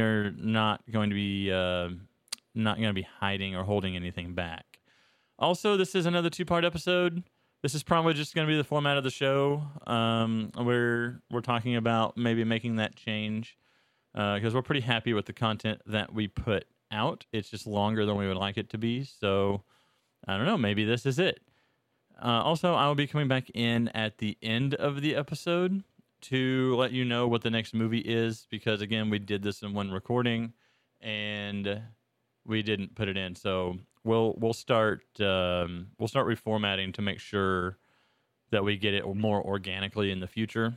They're not going to be uh, not going to be hiding or holding anything back. Also, this is another two-part episode. This is probably just going to be the format of the show. Um, we're we're talking about maybe making that change because we're pretty happy with the content that we put out. It's just longer than we would like it to be. So I don't know. Maybe this is it. Uh, also, I will be coming back in at the end of the episode to let you know what the next movie is because again, we did this in one recording and we didn't put it in. So we'll we'll start um, we'll start reformatting to make sure that we get it more organically in the future.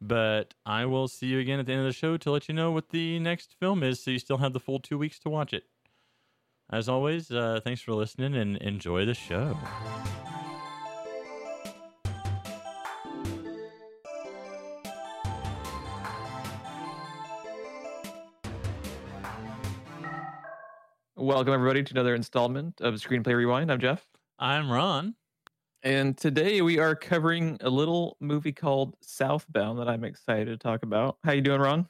But I will see you again at the end of the show to let you know what the next film is, so you still have the full two weeks to watch it. As always, uh, thanks for listening and enjoy the show. Welcome, everybody, to another installment of Screenplay Rewind. I'm Jeff. I'm Ron. And today we are covering a little movie called Southbound that I'm excited to talk about. How you doing, Ron?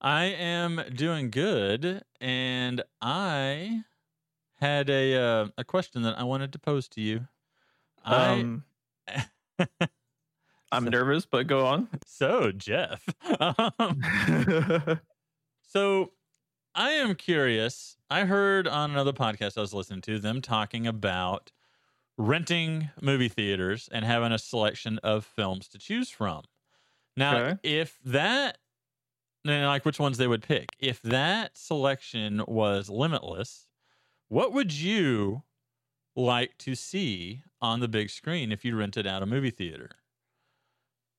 I am doing good, and I had a uh, a question that I wanted to pose to you. Um, I I'm nervous, but go on. so Jeff. Um, so I am curious. I heard on another podcast I was listening to them talking about renting movie theaters and having a selection of films to choose from. Now, Okay. if that, like which ones they would pick, if that selection was limitless, what would you like to see on the big screen if you rented out a movie theater?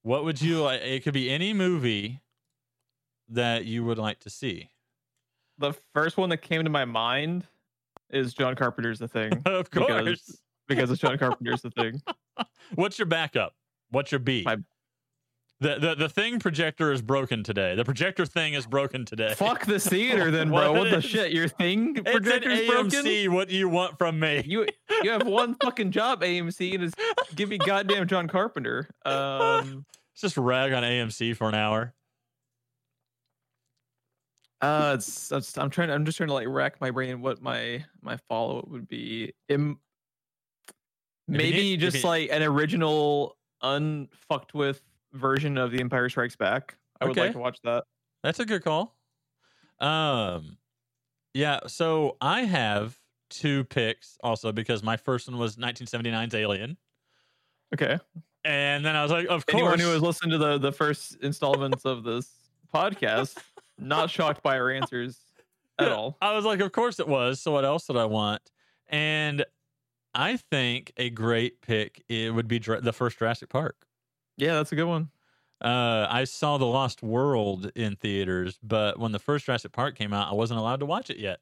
What would you like? It could be any movie that you would like to see. The first one that came to my mind is John Carpenter's The Thing. Of Because- course. because it's John Carpenter's The Thing. What's your backup? What's your B? My- the, the the thing projector is broken today. The projector thing is broken today. Fuck the theater, then, bro. What What the is- shit? Your thing It's an projector's broken? What do you want from me? You you have one fucking job, AMC, and it's give me goddamn John Carpenter. Um, It's just rag on AMC for an hour. Uh, it's, it's- I'm trying. I'm just trying to like rack my brain what my my follow up would be. Im- maybe just like an original unfucked with version of The Empire Strikes Back. I would like to watch that. That's a good call. Um, yeah. So I have two picks also because my first one was 1979's Alien, Okay. and then I was like, of course. Anyone who has listened to the the first installments of this podcast, not shocked by our answers at all. I was like, of course it was. So what else did I want? And I think a great pick it would be Dra- the first Jurassic Park. Yeah, that's a good one. Uh, I saw The Lost World in theaters, but when the first Jurassic Park came out, I wasn't allowed to watch it yet.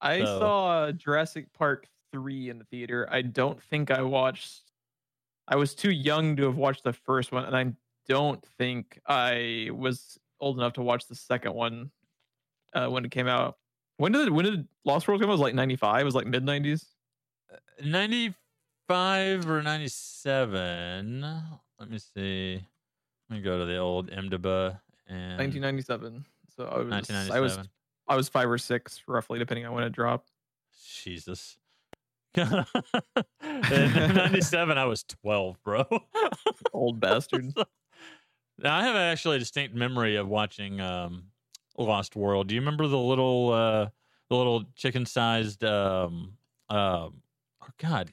I So- saw Jurassic Park 3 in the theater. I don't think I watched I was too young to have watched the first one and I don't think I was old enough to watch the second one uh, when it came out. When did when did Lost World come out? It was like 95, it was like mid 90s. 95 or 97. Let me see. Let me go to the old MDBA and 1997. So I was I was I was 5 or 6 roughly depending on when it dropped. Jesus. In 97, I was 12, bro. Old bastard. Now, I have actually a distinct memory of watching um, Lost World. Do you remember the little, uh, the little chicken-sized, um, uh, oh God,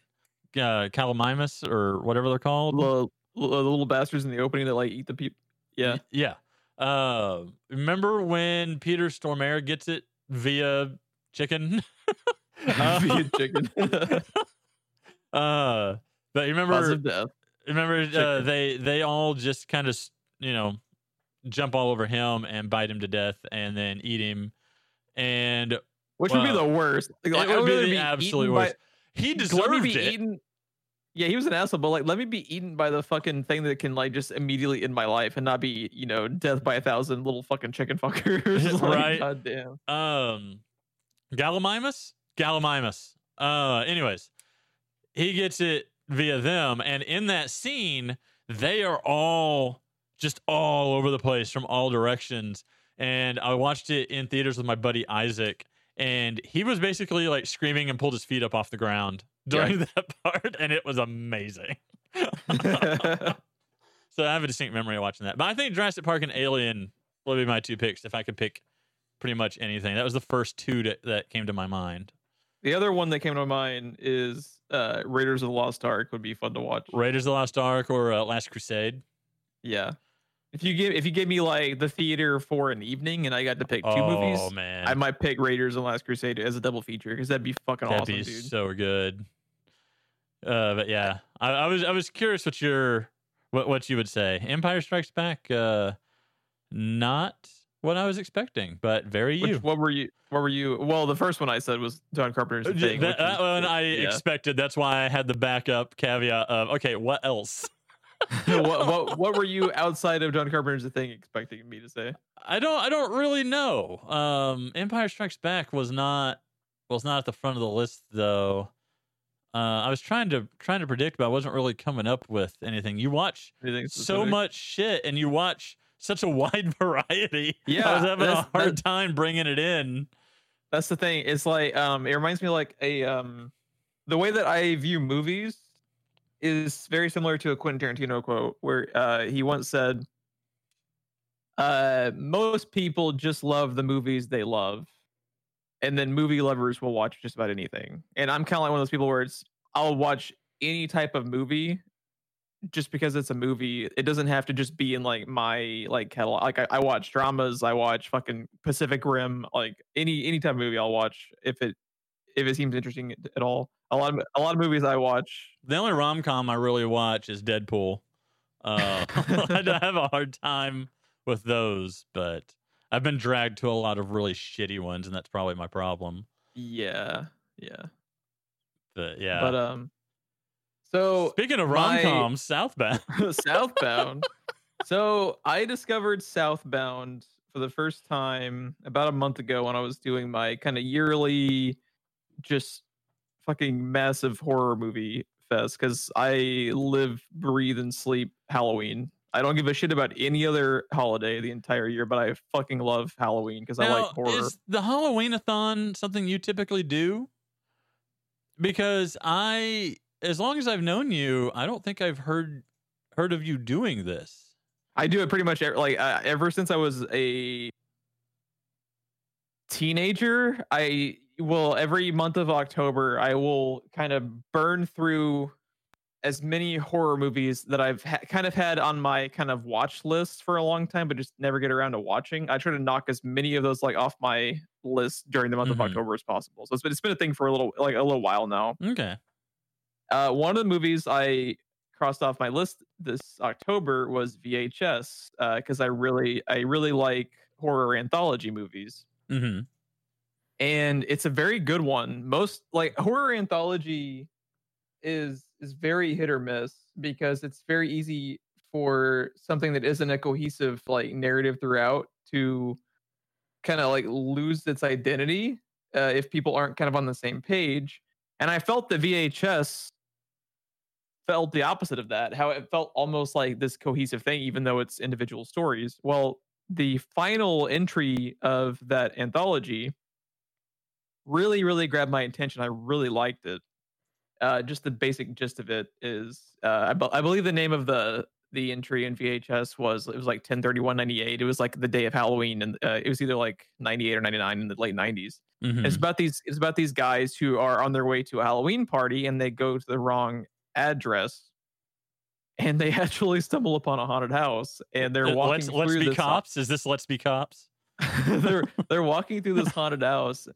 uh, calamimus or whatever they're called? the, the little bastards in the opening that like eat the people. Yeah. Yeah. Uh, remember when Peter Stormare gets it via chicken? Via chicken. uh, but you remember? Remember, uh, they they all just kind of you know jump all over him and bite him to death and then eat him, and Which would be the worst. Like, it I would be the absolute by- worst. he let me deserved be it. eaten. Yeah, he was an asshole, but like, let me be eaten by the fucking thing that can like just immediately end my life and not be, you know, death by a thousand little fucking chicken fuckers. Right. God damn. Um, Gallimimus, Gallimimus. Uh, anyways, he gets it via them, and in that scene, they are all just all over the place from all directions, and I watched it in theaters with my buddy Isaac, and he was basically like screaming and pulled his feet up off the ground during that part, and it was amazing. so I have a distinct memory of watching that. But I think Jurassic Park and Alien will be my two picks if I could pick pretty much anything. That was the first two that, that came to my mind. The other one that came to my mind is uh, Raiders of the Lost Ark would be fun to watch. Raiders of the Lost Ark or uh, Last Crusade. Yeah. If you give if you give me like the theater for an evening and I got to pick two oh, movies, man. I might pick Raiders and Last Crusade as a double feature because that'd be fucking That'd awesome, be dude. so good. Uh, but yeah, I, I was I was curious what your what what you would say. Empire Strikes Back, uh, not what I was expecting, but very Which, you. what were you? What were you? Well, the first one I said was John Carpenter's Uh, Thing. that, which one I yeah. expected. That's why I had the backup caveat of okay, what else? what, what what were you outside of John Carpenter's The Thing expecting me to say? I don't I don't really know. Um Empire Strikes Back was not was not at the front of the list though. Uh I was trying to trying to predict but I wasn't really coming up with anything. You watch Anything so much shit and you watch such a wide variety. Yeah, I was having a hard time bringing it in. That's the thing. It's like um, it reminds me like a um, the way that I view movies is very similar to a Quentin Tarantino quote where uh, he once said, uh, "Most people just love the movies they love, and then movie lovers will watch just about anything." And I'm kind of like one of those people where it's I'll watch any type of movie just because it's a movie. It doesn't have to just be in like my like catalog. Like I, I watch dramas i watch fucking pacific rim like any any type of movie i'll watch if it if it seems interesting at all a lot of a lot of movies i watch The only rom com I really watch is Deadpool. Uh, I have a hard time with those, but I've been dragged to a lot of really shitty ones, and that's probably my problem. yeah yeah But yeah. but um so Speaking of rom coms, Southbound. Southbound. so I discovered Southbound for the first time about a month ago when I was doing my kind of yearly, just fucking massive horror movie fest because I live, breathe, and sleep Halloween. I don't give a shit about any other holiday the entire year, but I fucking love Halloween because I like horror. Is the Halloween-a-thon something you typically do? Because I, as long as I've known you, I don't think I've heard heard of you doing this. I do it pretty much ev- like uh, ever since I was a teenager. I will every month of October I will kind of burn through as many horror movies that I've ha- kind of had on my kind of watch list for a long time, but just never get around to watching. I try to knock as many of those like off my list during the month Mhm. of October as possible. So it's been it's been a thing for a little like a little while now. Okay. Uh, one of the movies I crossed off my list this October was VHS because I really I really like horror anthology movies, hmm and it's a very good one. Most like horror anthology is is very hit or miss because it's very easy for something that isn't a cohesive like narrative throughout to kind of like lose its identity uh, if people aren't kind of on the same page. And I felt the VHS felt the opposite of that. How it felt almost like this cohesive thing, even though it's individual stories. Well, the final entry of that anthology really, really grabbed my attention. I really liked it. Uh, just the basic gist of it is, uh, I, be- I believe the name of the the entry in VHS was it was like 103198. It was like the day of Halloween, and uh, it was either like 98 or 99 in the late 90s. hmm It's about these it's about these guys who are on their way to a Halloween party and they go to the wrong address and they actually stumble upon a haunted house and they're walking let's let's be this ha- cops. Is this let's be cops? they're they're walking through this haunted house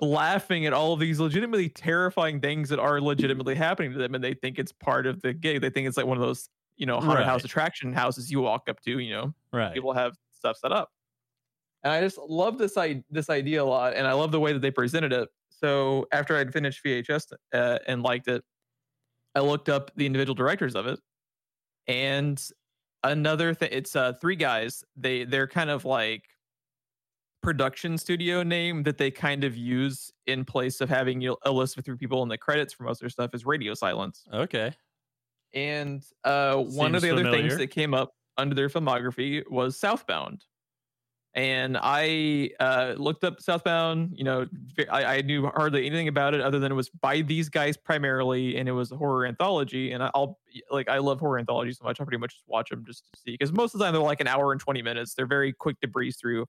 laughing at all of these legitimately terrifying things that are legitimately happening to them and they think it's part of the gig. They think it's like one of those, you know, haunted house attraction houses you walk up to, you know Right. people have stuff set up. And I just love this I- this idea a lot, and I love the way that they presented it. So after I'd finished VHS uh, and liked it, I looked up the individual directors of it, and another thing. It's uh, three guys. They they're kind of like production studio name that they kind of use in place of having a list of three people in the credits for most of their stuff is Radio Silence. Okay. And uh, one of the other things that came up under their filmography was Southbound. and I uh, looked up Southbound. You know, I, I, knew hardly anything about it other than it was by these guys primarily, and it was a horror anthology. And I'll like I love horror anthologies so much. I pretty much just watch them just to see because most of the time they're like an hour and twenty minutes. They're very quick to breeze through,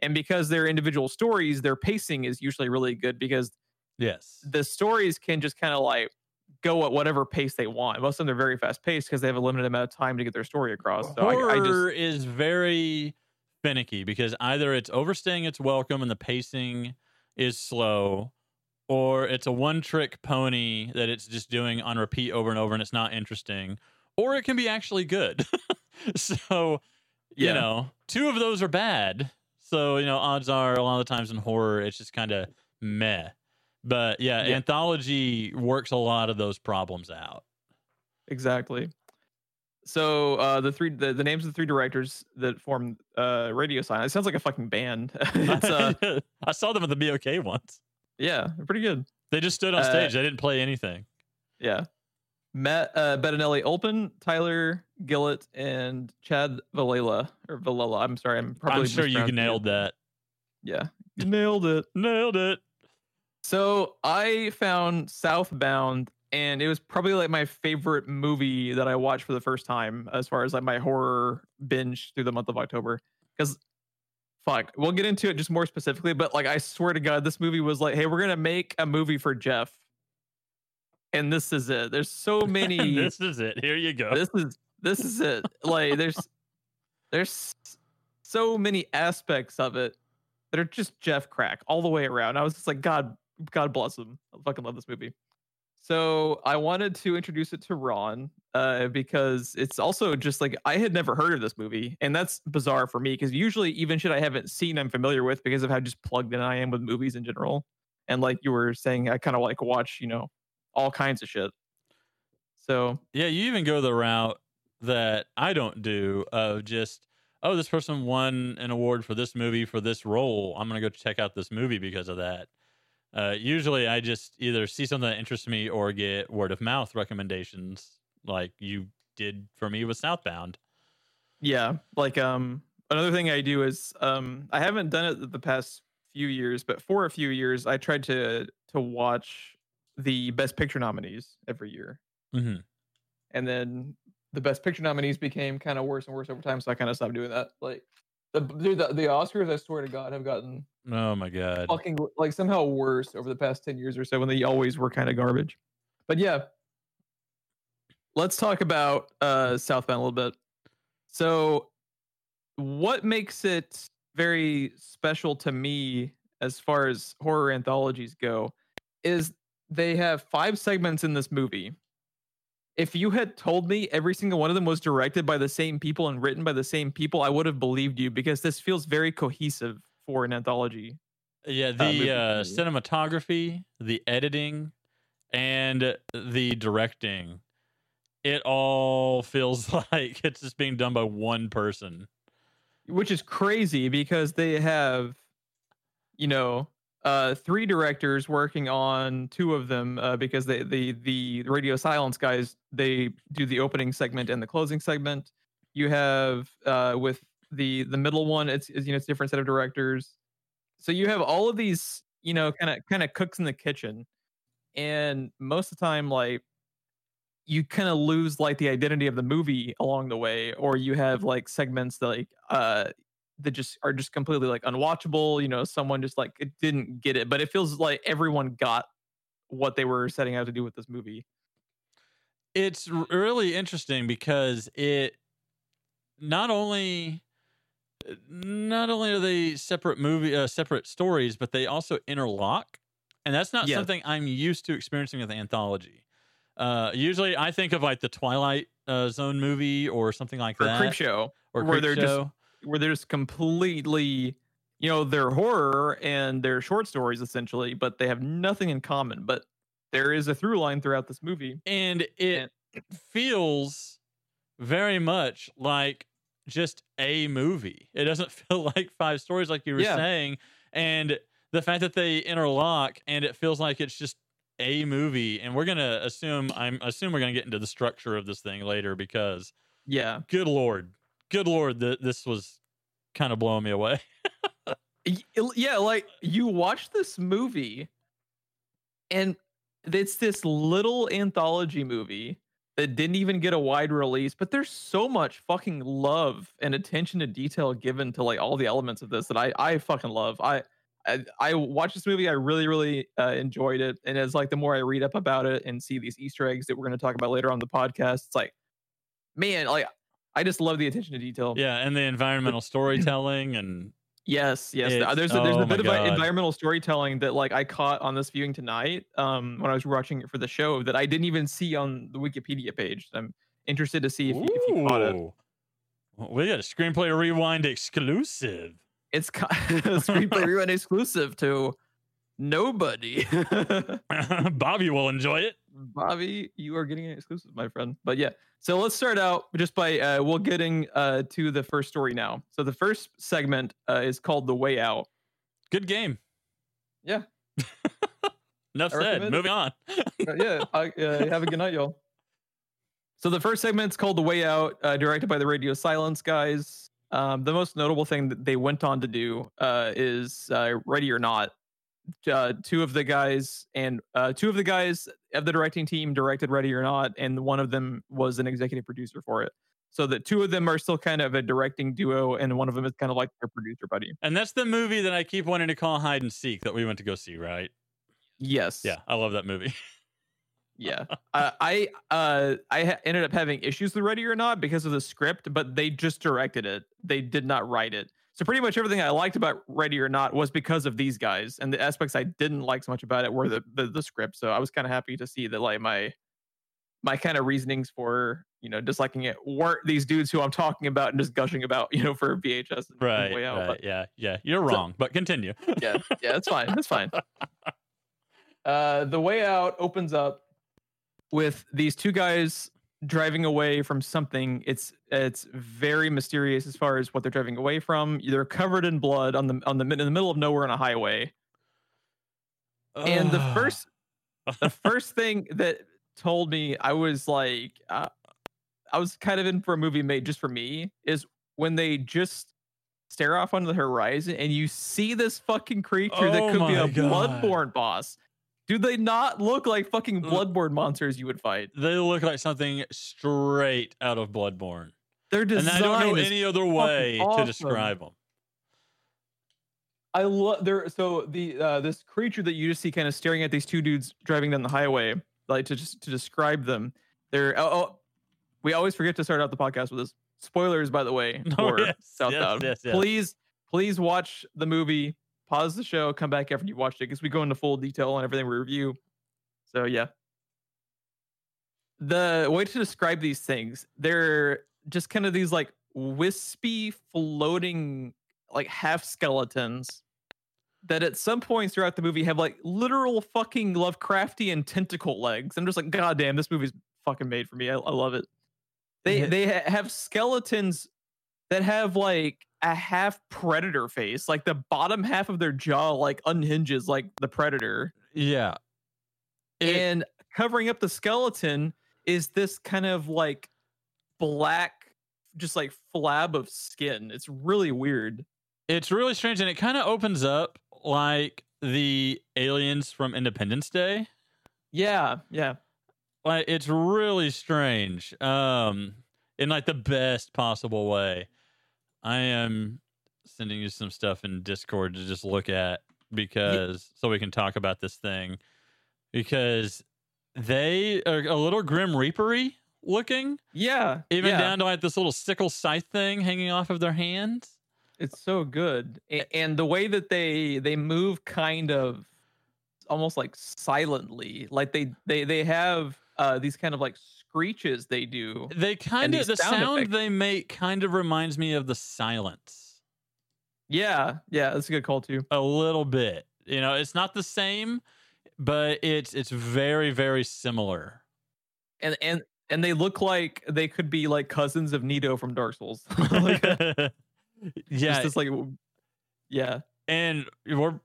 and because they're individual stories, their pacing is usually really good because yes, the stories can just kind of like go at whatever pace they want. Most of them they're very fast paced because they have a limited amount of time to get their story across. So horror I, I just, is very finicky because either it's overstaying its welcome and the pacing is slow, or it's a one trick pony that it's just doing on repeat over and over and it's not interesting, or it can be actually good. so, yeah. you know, two of those are bad. So, you know, odds are a lot of the times in horror, it's just kind of meh. But yeah, yeah, anthology works a lot of those problems out. Exactly. So uh, the three the, the names of the three directors that form uh, Radio Silence. It sounds like a fucking band. uh, I saw them at the BOK once. Yeah, pretty good. They just stood on uh, stage. they didn't play anything. Yeah. Matt uh, Bettinelli Olpin, Tyler Gillett, and Chad Villella or Villella. I'm sorry, I'm probably. I'm sure you nailed it. that. Yeah, nailed it. nailed it. So I found Southbound and it was probably like my favorite movie that I watched for the first time as far as like my horror binge through the month of October. Because fuck, we'll get into it just more specifically, but like I swear to God, this movie was like, hey, we're gonna make a movie for Jeff. And this is it. There's so many This is it. Here you go. This is this is it. like there's there's so many aspects of it that are just Jeff crack all the way around. I was just like, God, God bless him. I fucking love this movie. So I wanted to introduce it to Ron uh, because it's also just like I had never heard of this movie, and that's bizarre for me because usually even shit I haven't seen I'm familiar with because of how just plugged in I am with movies in general. And like you were saying, I kind of like watch you know all kinds of shit. So yeah, you even go the route that I don't do of just oh this person won an award for this movie for this role. I'm gonna go check out this movie because of that. Uh, usually, I just either see something that interests me or get word of mouth recommendations, like you did for me with Southbound. Yeah, like um, another thing I do is um, I haven't done it the past few years, but for a few years, I tried to to watch the Best Picture nominees every year, mm-hmm. and then the Best Picture nominees became kind of worse and worse over time, so I kind of stopped doing that. Like the dude, the, the Oscars, I swear to God, have gotten Oh my god. Fucking like somehow worse over the past 10 years or so when they always were kind of garbage. But yeah. Let's talk about uh Southbound a little bit. So what makes it very special to me as far as horror anthologies go is they have five segments in this movie. If you had told me every single one of them was directed by the same people and written by the same people, I would have believed you because this feels very cohesive for an anthology. Yeah, the uh, uh, cinematography, the editing, and the directing, it all feels like it's just being done by one person. Which is crazy because they have, you know, uh, three directors working on two of them uh, because they, the the radio silence guys they do the opening segment and the closing segment. You have uh, with the the middle one it's, it's you know it's different set of directors so you have all of these you know kind of kind of cooks in the kitchen and most of the time like you kind of lose like the identity of the movie along the way or you have like segments that like uh that just are just completely like unwatchable you know someone just like it didn't get it but it feels like everyone got what they were setting out to do with this movie. It's really interesting because it not only not only are they separate movie uh, separate stories but they also interlock and that's not something i'm used to experiencing with anthology. Uh, usually i think of like the twilight uh, zone movie or something like or that creep show or where they're show. just where they're just completely you know they're horror and they're short stories essentially but they have nothing in common but there is a through line throughout this movie and it and- feels very much like just a movie. It doesn't feel like five stories like you were yeah. saying. And the fact that they interlock and it feels like it's just a movie and we're going to assume I'm assume we're going to get into the structure of this thing later because yeah. Good lord. Good lord, th- this was kind of blowing me away. Yeah, like you watch this movie, and it's this little anthology movie that didn't even get a wide release, but there's so much fucking love and attention to detail given to like all the elements of this that I I fucking love. I I, I watched this movie. I really really uh, enjoyed it, and as like the more I read up about it and see these Easter eggs that we're going to talk about later on the podcast, it's like, man, like I just love the attention to detail. Yeah, and the environmental storytelling and Yes, yes. It's- There's a, there's oh a bit of environmental storytelling that like I caught on this viewing tonight um, when I was watching it for the show that I didn't even see on the Wikipedia page. I'm interested to see if you, if you caught it. Well, We got a screenplay rewind exclusive. It's co- screenplay rewind exclusive to nobody. Bobby will enjoy it. Bobby, you are getting an exclusive, my friend. But yeah, so let's start out just by uh, we'll getting uh, to the first story now. So the first segment uh, is called "The Way Out." Good game. Yeah. Enough I said. it. Moving on. Uh, yeah, I, uh, have a good night, y'all. So the first segment's called "The Way Out," uh, directed by the Radio Silence guys. Um, the most notable thing that they went on to do uh, is uh, "Ready or Not." Uh, two of the guys and uh, two of the guys of the directing team directed "Ready or Not," and one of them was an executive producer for it. So the two of them are still kind of a directing duo, and one of them is kind of like their producer buddy. And that's the movie that I keep wanting to call Hide and Seek that we went to go see, right? Yes. Yeah, I love that movie. Yeah, uh, I uh, I ha- ended up having issues with Ready or Not because of the script, but they just directed it. They did not write it. So pretty much everything I liked about Ready or Not was because of these guys, and the aspects I didn't like so much about it were the the, the script. So I was kind of happy to see that like my my kind of reasonings for you know disliking it weren't these dudes who I'm talking about and just gushing about you know for VHS and right. Way Out. right. But Yeah. Yeah. You're So- wrong, but continue. yeah, yeah, that's fine. That's fine. Uh, the way out opens up with these two guys driving away from something. It's it's very mysterious as far as what they're driving away from. They're covered in blood on the on the in the middle of nowhere on a highway. And the first the first thing that told me I was like uh, I was kind of in for a movie made just for me is when they just stare off onto the horizon and you see this fucking creature that Oh could be a God. bloodborne boss. Do they not look like fucking bloodborne monsters you would fight? they look like something straight out of Bloodborne. Their And design I don't know any other way to describe them. I love there. So the uh, this creature that you just see kind of staring at these two dudes driving down the highway, like to just to describe them. They're oh, oh we always forget to start out the podcast with this. Spoilers, by the way, Oh, for yes, South yes, yes, yes. Please, please watch the movie. Pause the show. Come back after you watched it because we go into full detail on everything we review. So yeah. The way to describe these things, they're just kind of these like wispy, floating, like half skeletons that at some points throughout the movie have like literal fucking Lovecraftian tentacle legs. I'm just like, God damn, this movie's fucking made for me. I, I love it. They they ha- have skeletons that have like a half predator face, like the bottom half of their jaw like unhinges like the predator, Yeah. It- and covering up the skeleton is this kind of like black, just like flab of skin. It's really weird. It's really strange, and it kind of opens up like the aliens from Independence Day. Yeah, yeah. Like it's really strange, um, in like the best possible way. I am sending you some stuff in Discord to just look at because so we can talk about this thing because they are a little grim reapery looking, Yeah. even yeah. down to like this little sickle scythe thing hanging off of their hands. It's so good, and the way that they they move, kind of almost like silently, like they they they have uh these kind of like screeches they do. They kind of the sound sound they make kind of reminds me of the silence Yeah, yeah, that's a good call too. a little bit. You know, it's not the same, but it's it's very very similar. And and and they look like they could be like cousins of Nito from Dark Souls. like, yeah, just this, like yeah, and we're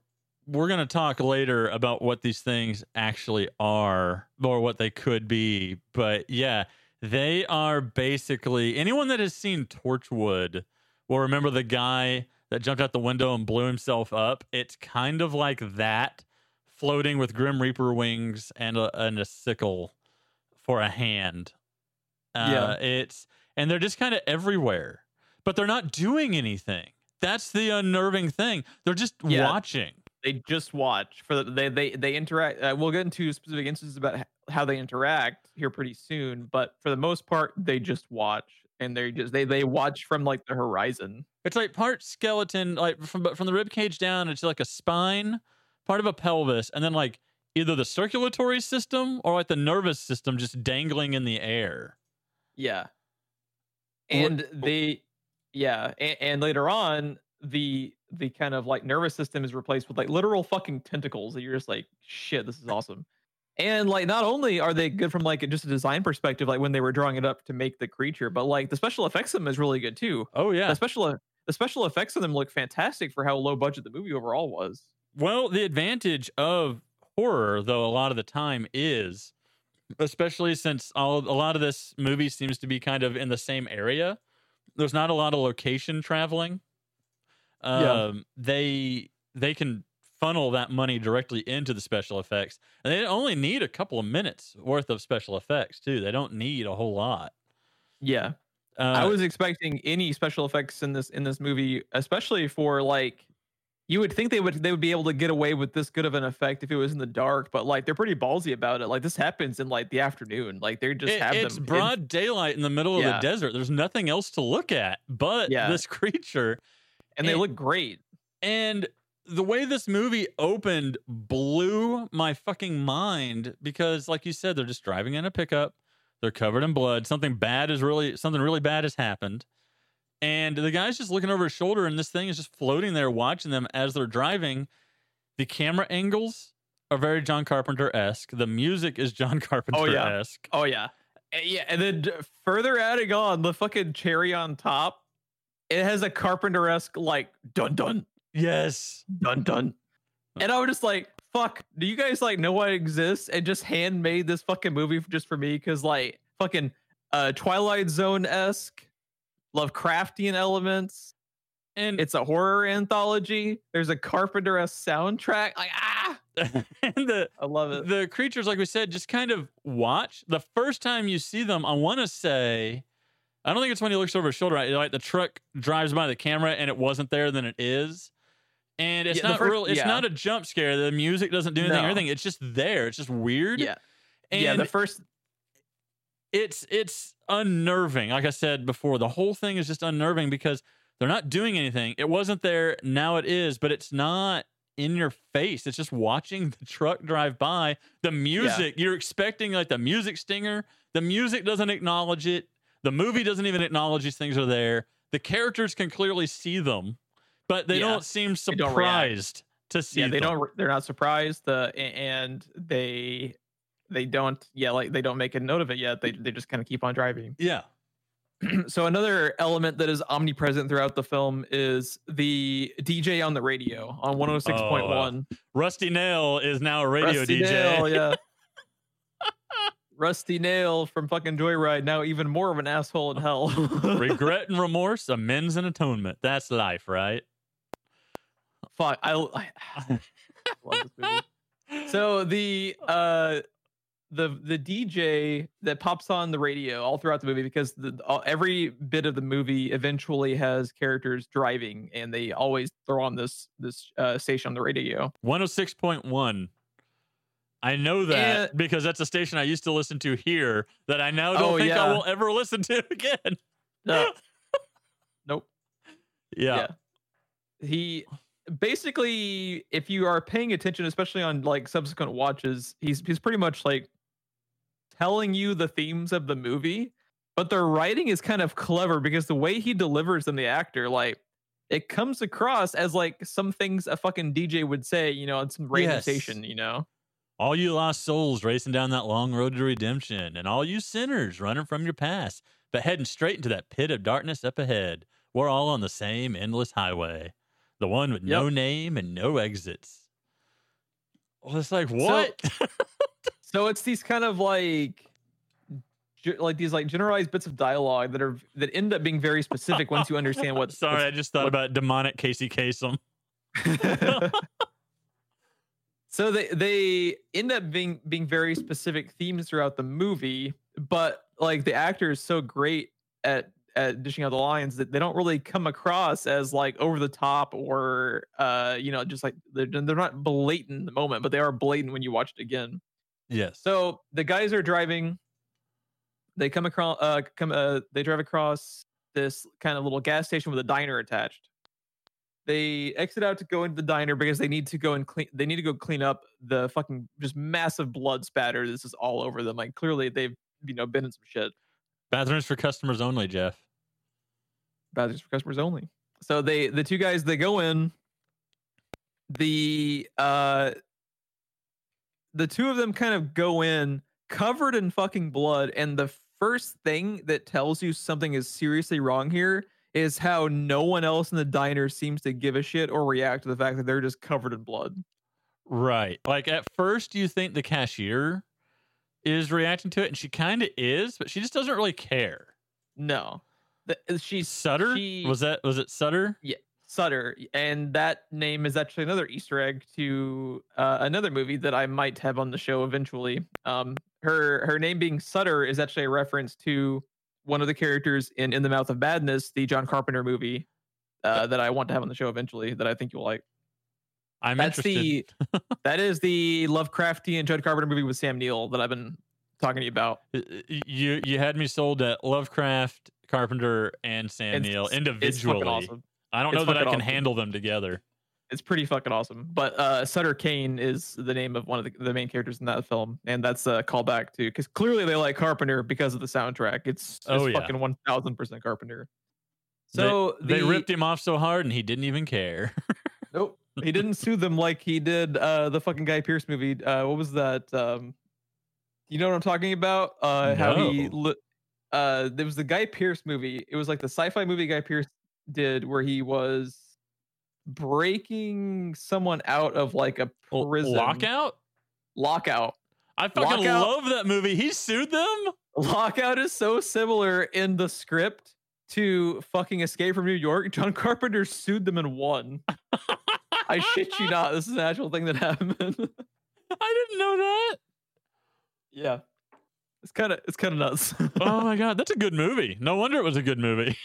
we're gonna talk later about what these things actually are or what they could be. But yeah, they are basically anyone that has seen Torchwood will remember the guy that jumped out the window and blew himself up. It's kind of like that floating with Grim Reaper wings and a, and a sickle for a hand. Uh, Yeah. It's and they're just kind of everywhere, but they're not doing anything. That's the unnerving thing. They're just Yeah. watching. They just watch for the, they they they interact. Uh, we'll get into specific instances about how they interact here pretty soon, but for the most part, they just watch and they just they they watch from like the horizon. It's like part skeleton, like from from the rib cage down. It's like a spine, part of a pelvis, and then like either the circulatory system or like the nervous system just dangling in the air. Yeah, What- and they yeah, and, and later on the the kind of like nervous system is replaced with like literal fucking tentacles that you're just like shit. This is awesome. And like, not only are they good from like just a design perspective, like when they were drawing it up to make the creature, but like the special effects of them is really good too. Oh yeah. the special the special effects of them look fantastic for how low budget the movie overall was. Well, the advantage of horror, though, a lot of the time is, especially since all a lot of this movie seems to be kind of in the same area. There's not a lot of location traveling. Um, Yeah. They they can funnel that money directly into the special effects, and they only need a couple of minutes worth of special effects too. They don't need a whole lot. Yeah, Uh, I was expecting any special effects in this in this movie, especially for like you would think they would they would be able to get away with this good of an effect if it was in the dark, but like they're pretty ballsy about it. Like this happens in like the afternoon. Like they just It- have it's them in- broad daylight in the middle of the desert. There's nothing else to look at but Yeah. this creature. And they and- look great. And the way this movie opened blew my fucking mind because, like you said, they're just driving in a pickup. They're covered in blood. Something bad is really something really bad has happened. And the guy's just looking over his shoulder, and this thing is just floating there, watching them as they're driving. The camera angles are very John Carpenter esque. The music is John Carpenter esque. Oh yeah, Uh, yeah. Yeah, And then further adding on the fucking cherry on top, it has a Carpenter esque like dun dun Yes. dun dun. And I was just like, fuck, do you guys like know I exist and just handmade this fucking movie just for me? Cause like fucking uh Twilight Zone esque, Lovecraftian elements. And It's a horror anthology. There's a Carpenter esque soundtrack. Like, ah, and the I love it. the creatures, like we said, just kind of watch. The first time you see them, I want to say, I don't think it's when he looks over his shoulder. Right? Like the truck drives by the camera and it wasn't there, then it is. And it's Yeah, not first- real. It's yeah. not a jump scare. The music doesn't do anything. No. Everything. It's just there. It's just weird. Yeah. And yeah, the first it's it's unnerving. Like I said before, the whole thing is just unnerving because they're not doing anything. It wasn't there, now it is, but it's not in your face. It's just watching the truck drive by. The music, you're expecting like the music stinger. The music doesn't acknowledge it. The movie doesn't even acknowledge these things are there. The characters can clearly see them, but they Yeah. don't seem They don't surprised to see yeah, they them. don't they're not surprised uh, and they they don't yeah, like they don't make a note of it yet. They they just kind of keep on driving. Yeah. so another element that is omnipresent throughout the film is the DJ on the radio on 106.1. Rusty Nail is now a radio Rusty DJ. Nail, yeah. Rusty Nail from fucking Joyride, now even more of an asshole in hell. Regret and remorse, amends and atonement. That's life, right? Fuck, I, I love this movie. So the uh the the DJ that pops on the radio all throughout the movie because the, all, every bit of the movie eventually has characters driving and they always throw on this this uh, station on the radio. 106.1. I know that And- because that's a station I used to listen to here that I now don't Oh, think I will ever listen to again. No. nope. Yeah. He basically, if you are paying attention, especially on like subsequent watches, he's he's pretty much like telling you the themes of the movie, but the writing is kind of clever because the way he delivers them, the actor, like it comes across as like some things a fucking DJ would say, you know, on some radio Yes. station, you know. All you lost souls racing down that long road to redemption, and all you sinners running from your past, but heading straight into that pit of darkness up ahead. We're all on the same endless highway, the one with no name and no exits. Well, it's like, what? So it's these kind of like ge- like these like generalized bits of dialogue that are that end up being very specific once you understand what. Sorry, I just thought what- about demonic Casey Kasem. so they they end up being being very specific themes throughout the movie, but like the actor is so great at at dishing out the lines that they don't really come across as like over the top or uh you know just like they're, they're not blatant in the moment, but they are blatant when you watch it again. Yes. So the guys are driving. They come across. Uh, come. Uh, they drive across this kind of little gas station with a diner attached. They exit out to go into the diner because they need to go and clean. They need to go clean up the fucking just massive blood spatter. This is all over them. Like clearly they've you know been in some shit. Bathrooms for customers only, Jeff. Bathrooms for customers only. So they the two guys they go in. The uh the two of them kind of go in covered in fucking blood and the first thing that tells you something is seriously wrong here is how no one else in the diner seems to give a shit or react to the fact that they're just covered in blood. Right. Like at first you think the cashier is reacting to it and she kind of is, but she just doesn't really care. No. The, uh, she's Sutter? she- Was that was it Sutter? Yeah. Sutter, and that name is actually another Easter egg to uh, another movie that I might have on the show eventually. Um, her her name being Sutter is actually a reference to one of the characters in In the Mouth of Madness, the John Carpenter movie uh, that I want to have on the show eventually. That I think you'll like. I'm That's interested. the that is the Lovecraftian John Carpenter movie with Sam Neill that I've been talking to you about. You you had me sold at Lovecraft, Carpenter, and Sam It's- Neill It's individually. fucking awesome. I don't It's know that I can awesome. handle them together. It's pretty fucking awesome. But uh, Sutter Kane is the name of one of the, the main characters in that film, and that's a callback to because clearly they like Carpenter because of the soundtrack. It's, it's Oh, yeah. fucking one thousand percent Carpenter. So they the- ripped him off so hard and he didn't even care. Nope, he didn't sue them like he did uh, the fucking Guy Pearce movie. Uh, what was that? Um, you know what I'm talking about? Uh, How he No. li- uh, there was the Guy Pearce movie. It was like the sci-fi movie Guy Pearce did where he was breaking someone out of like a prison Lockout? lockout. I fucking Lockout? love that movie. He sued them? Lockout is so similar in the script to fucking Escape from New York. John Carpenter sued them and won. I shit you not. This is an actual thing that happened. I didn't know that. yeah. It's kind of it's kind of nuts. Oh my god, that's a good movie. No wonder it was a good movie.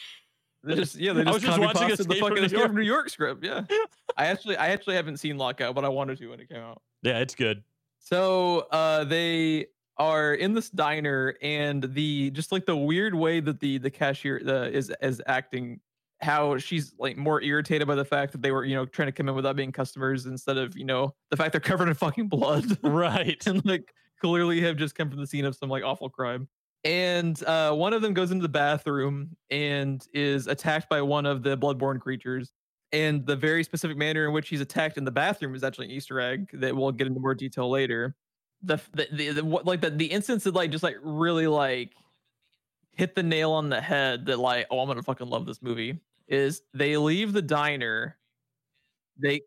They just yeah they I just, was just watching the from fucking New Escape York. from New York script. Yeah. I actually I actually haven't seen Lockout, but I wanted to when it came out. Yeah, it's good. So uh they are in this diner and the just like the weird way that the the cashier uh, is is acting how she's like more irritated by the fact that they were you know trying to come in without being customers instead of you know the fact they're covered in fucking blood Right. and like clearly have just come from the scene of some like awful crime and uh one of them goes into the bathroom and is attacked by one of the bloodborne creatures and the very specific manner in which he's attacked in the bathroom is actually an easter egg that we'll get into more detail later the the, the, the what like the, the instance that like just like really like hit the nail on the head that like oh i'm gonna fucking love this movie is they leave the diner they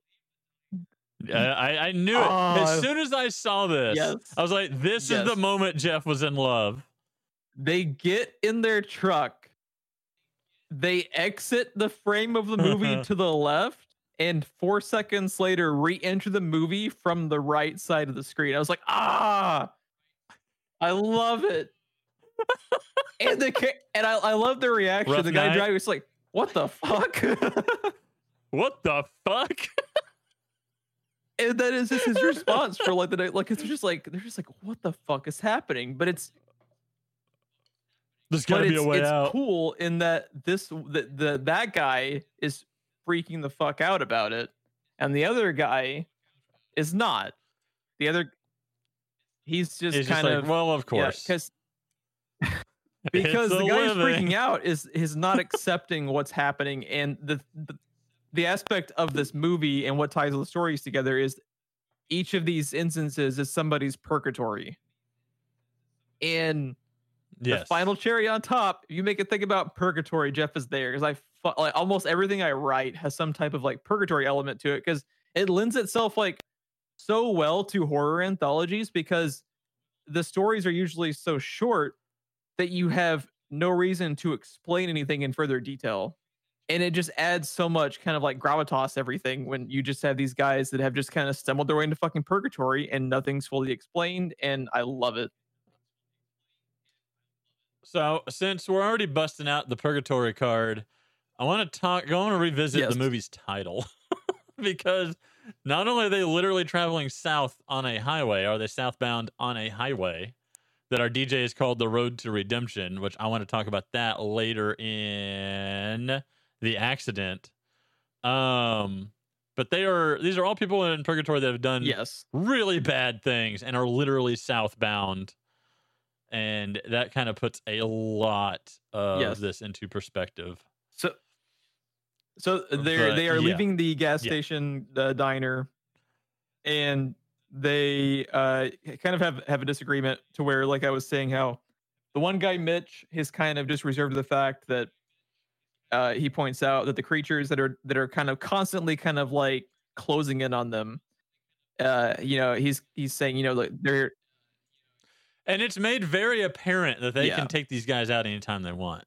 Uh, I, I knew it. Oh. As soon as I saw this, Yes. I was like, this is the moment Jeff was in love. They get in their truck. They exit the frame of the movie to the left and four seconds later re-enter the movie from the right side of the screen. I was like ah! I love it. And the and I, I love their reaction. Rough the guy night. driving was like what the fuck? What the fuck? and that is just his response for like the night like it's just like they're just like what the fuck is happening? But it's There's but gotta be it's, a way it's out. cool in that this the, the that guy is freaking the fuck out about it and the other guy is not the other he's just just kind like, of well, of course. because because the guy who's freaking out is is not accepting what's happening and the, the the aspect of this movie and what ties the stories together is each of these instances is somebody's purgatory and Yes. the final cherry on top, you make it think about purgatory. Jeff is there because I fu- like almost everything I write has some type of like purgatory element to it because it lends itself like so well to horror anthologies because the stories are usually so short that you have no reason to explain anything in further detail. And it just adds so much kind of like gravitas everything when you just have these guys that have just kind of stumbled their way into fucking purgatory and nothing's fully explained. And I love it. So since we're already busting out the purgatory card, I want to talk. I want to revisit Yes. the movie's title because not only are they literally traveling south on a highway, are they southbound on a highway that our DJ is called the Road to Redemption, which I want to talk about that later in the accident. Um, but they are these are all people in purgatory that have done Yes. really bad things and are literally southbound. And that kind of puts a lot of Yes. this into perspective. So, so they're they are yeah. leaving the gas Yeah. station uh, diner, and they uh, kind of have have a disagreement to where, like I was saying, how the one guy Mitch has kind of just reserved the fact that uh, he points out that the creatures that are that are kind of constantly kind of like closing in on them. Uh, you know, he's he's saying, you know, like they're And it's made very apparent that they Yeah. can take these guys out anytime they want.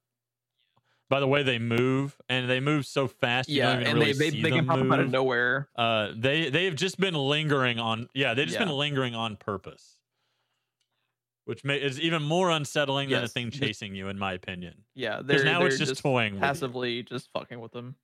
By the way they move, and they move so fast, you yeah, don't even and really they they, they can pop up out of nowhere. Uh, they they have just been lingering on. Yeah, they've just been lingering on purpose, which may, is even more unsettling than a thing chasing you, in my opinion. Yeah, Because now they're it's just, toying with you. passively just fucking with them.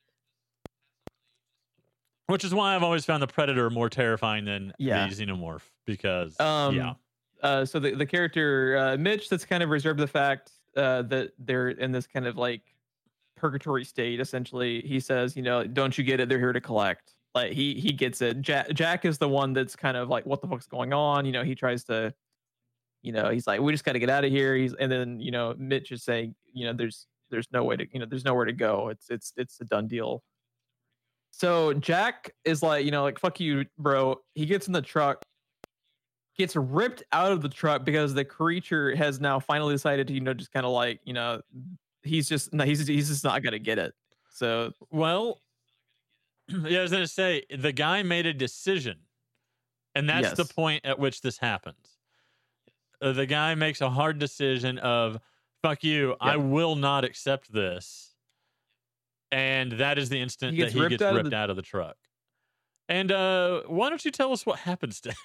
Which is why I've always found the predator more terrifying than Yeah. the xenomorph because Um, yeah, uh, so the, the character uh, Mitch that's kind of reserved the fact uh, that they're in this kind of like purgatory state. Essentially, he says, you know, don't you get it? They're here to collect. Like he he gets it. Jack Jack is the one that's kind of like, what the fuck's going on? You know, he tries to, you know, he's like, we just got to get out of here. He's and then you know, Mitch is saying, you know, there's there's no way to you know, there's nowhere to go. It's it's it's a done deal. So Jack is like, you know, like fuck you, bro. He gets in the truck gets ripped out of the truck because the creature has now finally decided to, you know, just kind of like, you know, he's just no, he's he's just not gonna get it. So well, yeah, I was gonna say the guy made a decision, and that's the point at which this happens. Uh, the guy makes a hard decision of "fuck you," I will not accept this, and that is the instant He that he ripped gets out ripped the- out of the truck. And uh, why don't you tell us what happens to?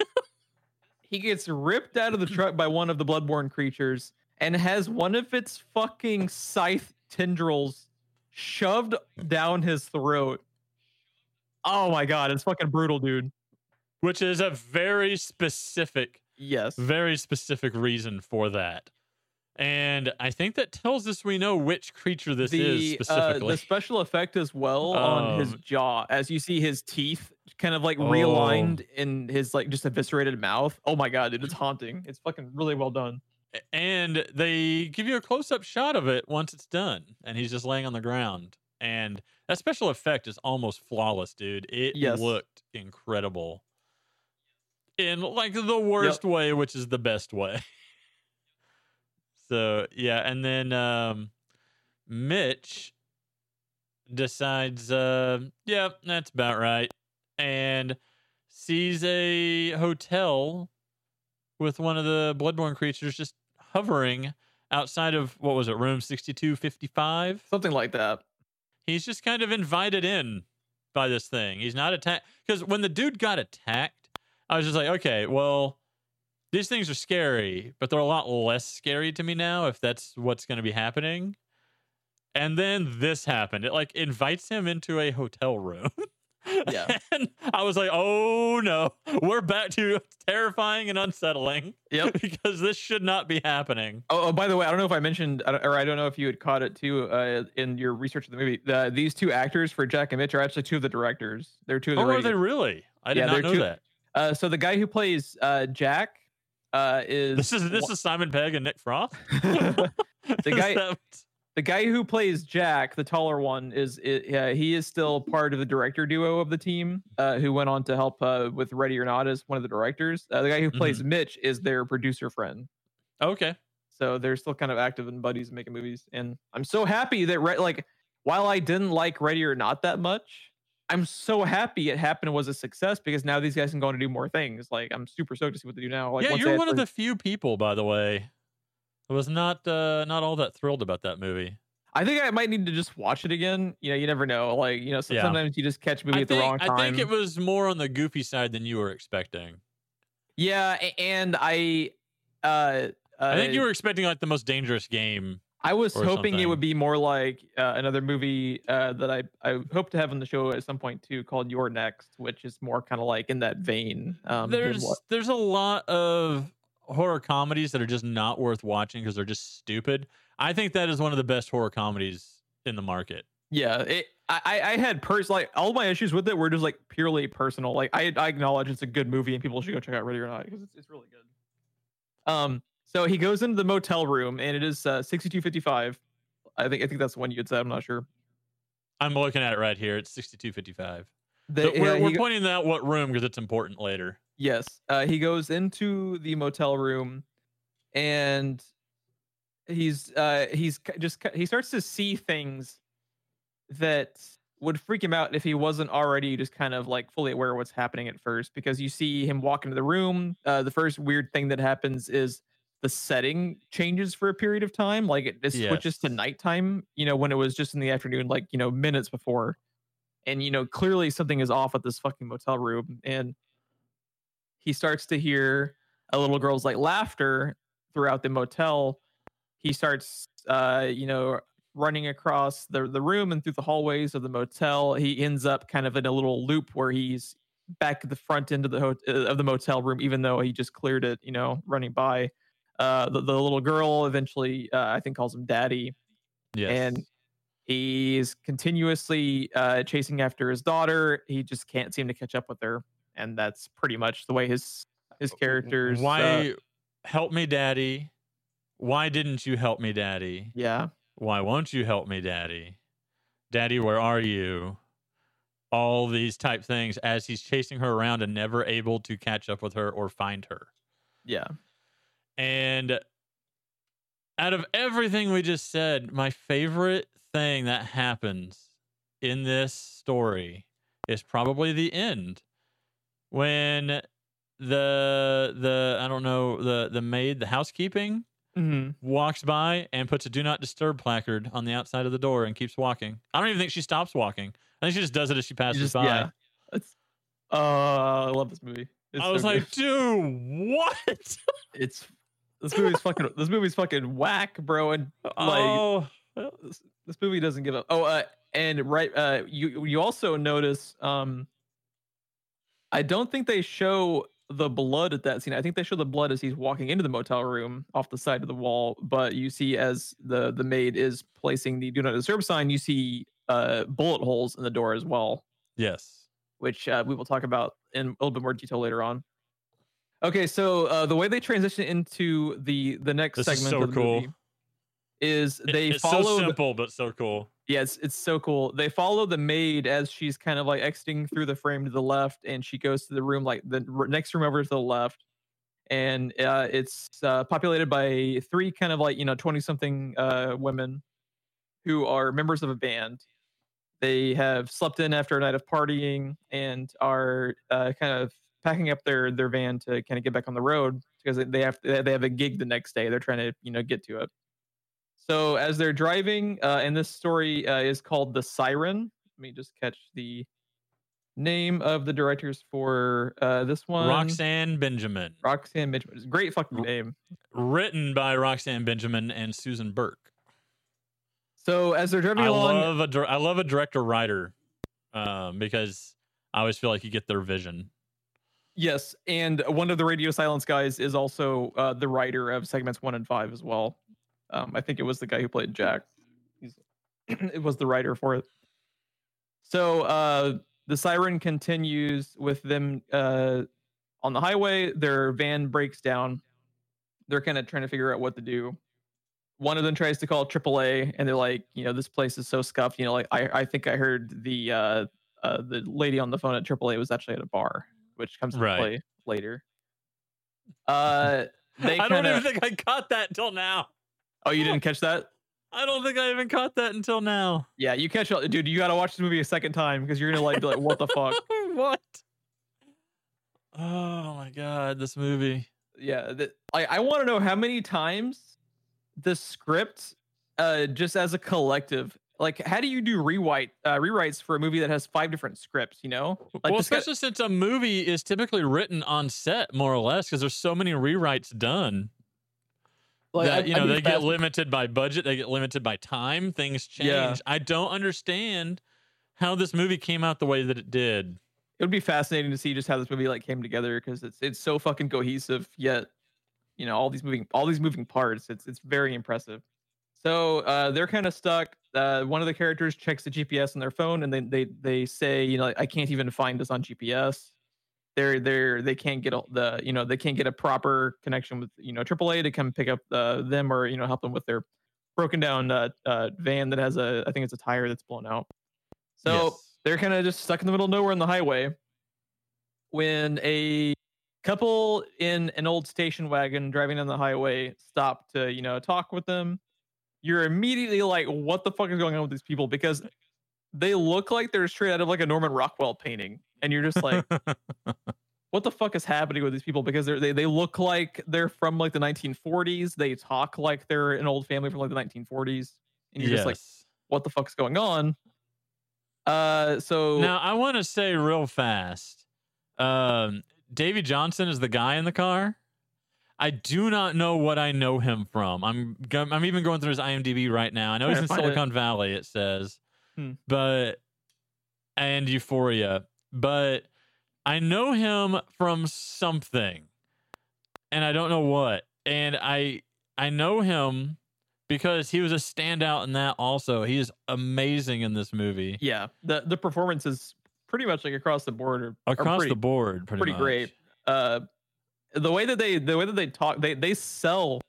he gets ripped out of the truck by one of the bloodborne creatures and has one of its fucking scythe tendrils shoved down his throat. Oh my god, it's fucking brutal, dude. Which is a very specific Yes. very specific reason for that. And I think that tells us we know which creature this is the uh, specifically. the special effect as well on his Um, jaw as you see his teeth kind of like Oh. realigned in his like just eviscerated mouth. Oh my god, dude, it's haunting. It's fucking really well done. and they give you a close up shot of it once it's done. And he's just laying on the ground. And that special effect is almost flawless, dude. It Yes. looked incredible. In like the worst way, which is the best way. so yeah, and then um Mitch decides uh yeah, that's about right. And sees a hotel with one of the bloodborne creatures just hovering outside of what was it, room 6255? Something like that. He's just kind of invited in by this thing. He's not attacked because when the dude got attacked, I was just like, okay, well, these things are scary, but they're a lot less scary to me now if that's what's going to be happening. And then this happened. It like invites him into a hotel room. Yeah. and I was like, oh no, we're back to terrifying and unsettling Yep. because this should not be happening. Oh, oh, by the way, I don't know if I mentioned, or I don't know if you had caught it too uh, in your research of the movie. Uh, these two actors for Jack and Mitch are actually two of the directors. They're two of the. Oh, are they really? I did Yeah, not know two- that. Uh, so the guy who plays uh, Jack uh, is This is this is Simon Pegg and Nick Frost. the guy. that- the guy who plays Jack, the taller one, is i- uh, he is still part of the director duo of the team, uh, who went on to help uh, with Ready or Not as one of the directors. Uh, the guy who plays Mm-hmm. Mitch is their producer friend, okay. so they're still kind of active and buddies making movies. And I'm so happy that like while I didn't like Ready or Not that much, I'm so happy it happened and was a success because now these guys can go on to do more things. Like I'm super stoked to see what they do now. Like yeah, you're one of the few people, by the way, I was not uh, not all that thrilled about that movie. I think I might need to just watch it again. You know, you never know. Like, you know, so Yeah. sometimes you just catch a movie I at think, the wrong time. I think it was more on the goofy side than you were expecting. yeah, and I, uh, uh, I think you were expecting like the most dangerous game. I was hoping it would be more like uh, another movie uh, that I I hope to have on the show at some point too, called You're Next, which is more kind of like in that vein. Um, there's what- there's a lot of horror comedies that are just not worth watching because they're just stupid. I think that is one of the best horror comedies in the market. yeah, it, I I I had pers like all my issues with it were just like purely personal. Like I I acknowledge it's a good movie and people should go check out Ready or Not because it's it's really good. Um, so he goes into the motel room and it is uh, 6255. I think I think that's the one you had said. I'm not sure. I'm looking at it right here. It's 6255. The, So we're uh, we're go- pointing out what room because it's important later. Yes. Uh, he goes into the motel room and he's uh he's just he starts to see things that would freak him out if he wasn't already just kind of like fully aware of what's happening at first because you see him walk into the room uh the first weird thing that happens is the setting changes for a period of time like it, it switches to nighttime you know when it was just in the afternoon like you know minutes before. And you know clearly something is off at this fucking motel room and he starts to hear a little girl's like laughter throughout the motel. He starts uh you know running across the the room and through the hallways of the motel. He ends up kind of in a little loop where he's back at the front end of the ho- uh, of the motel room even though he just cleared it you know running by uh the, the little girl eventually uh, i think calls him daddy Yes. and he's continuously uh, chasing after his daughter. He just can't seem to catch up with her, and that's pretty much the way his his characters. uh, why help me, daddy? Why didn't you help me, daddy? yeah, Why won't you help me, daddy? Daddy, where are you? All these type things as he's chasing her around and never able to catch up with her or find her. yeah, And out of everything we just said, my favorite thing that happens in this story is probably the end. When the the I don't know, the the maid, the housekeeping hmm walks by and puts a do not disturb placard on the outside of the door and keeps walking. I don't even think she stops walking. I think she just does it as she passes just by. yeah. It's, uh, I love this movie. It's I was so like, dude, what? it's this movie's fucking this movie's fucking whack, bro, and like oh, this, this movie doesn't give up. Oh, uh, and right, uh, you you also notice, um, I don't think they show the blood at that scene. I think they show the blood as he's walking into the motel room off the side of the wall. But you see, as the the maid is placing the "Do Not Disturb" sign, you see uh bullet holes in the door as well, yes. which uh, we will talk about in a little bit more detail later on. Okay, so uh, the way they transition into the the next This is segment so of the cool. movie is It- they it's follow so simple but so cool. yeah, it's it's so cool. They follow the maid as she's kind of like exiting through the frame to the left, and she goes to the room like the next room over to the left, and uh, it's uh, populated by three kind of like you know twenty something uh, women who are members of a band. They have slept in after a night of partying and are uh, kind of packing up their their van to kind of get back on the road because they- have they have a gig the next day. They're trying to you know get to it. So as they're driving, uh, and this story uh, is called The Siren. Let me just catch the name of the directors for uh, this one. Roxanne Benjamin. Roxanne. It's a great fucking name. Written by Roxanne Benjamin and Susan Burke. So as they're driving I along, love a I love a director writer um, because I always feel like you get their vision. Yes, and one of the Radio Silence guys is also uh, the writer of segments one and five as well. Um, I think it was the guy who played Jack. He's, it was the writer for it. So uh, the siren continues with them uh, on the highway. Their van breaks down. They're kind of trying to figure out what to do. One of them tries to call AAA, and they're like, you know, this place is so scuffed. You know, like I, I think I heard the uh, uh, the lady on the phone at AAA was actually at a bar, which comes into Right. play later. Uh, they I don't even think I caught that until now. Oh, you didn't catch that? I don't think I even caught that until now. Yeah, you catch it, dude. You got to watch this movie a second time because you're gonna like be like, what the fuck? what? Oh my god, this movie. Yeah, that, like I want to know how many times the script, uh, just as a collective, like how do you do rewrite uh, rewrites for a movie that has five different scripts? You know, like well, this guy- especially since a movie is typically written on set, more or less, because there's so many rewrites done. like, that I- you I'd know be they get limited by budget, they get limited by time. Things change. Yeah. I don't understand how this movie came out the way that it did. It would be fascinating to see just how this movie like came together because it's it's so fucking cohesive. Yet, you know, all these moving all these moving parts. It's it's very impressive. So uh, they're kind of stuck. Uh, one of the characters checks the GPS on their phone, and then they they say, you know, I can't even find us on GPS. They're they're they can't get a, the you know they can't get a proper connection with you know AAA to come pick up uh, them or you know help them with their broken down uh, uh, van that has a I think it's a tire that's blown out. So Yes. they're kind of just stuck in the middle of nowhere on the highway when a couple in an old station wagon driving on the highway stop to you know talk with them you're immediately like what the fuck is going on with these people? Because they look like they're straight out of like a norman rockwell painting. And you're just like what the fuck is happening with these people? Because they're, they they look like they're from like the 1940s they talk like they're an old family from like the 1940s and you're yes. just like what the fuck's going on? Uh so now I want to say real fast, um, Davy Johnson is the guy in the car. I do not know what I know him from. I'm go- I'm even going through his IMDb right now. I know he's in find it. Silicon Valley. It says, Hmm. but and Euphoria, but I know him from something, and I don't know what. And I I know him because he was a standout in that. Also, he is amazing in this movie. yeah the the performances pretty much like across the board are, are across pretty, the board pretty, pretty great uh the way that they the way that they talk they they sell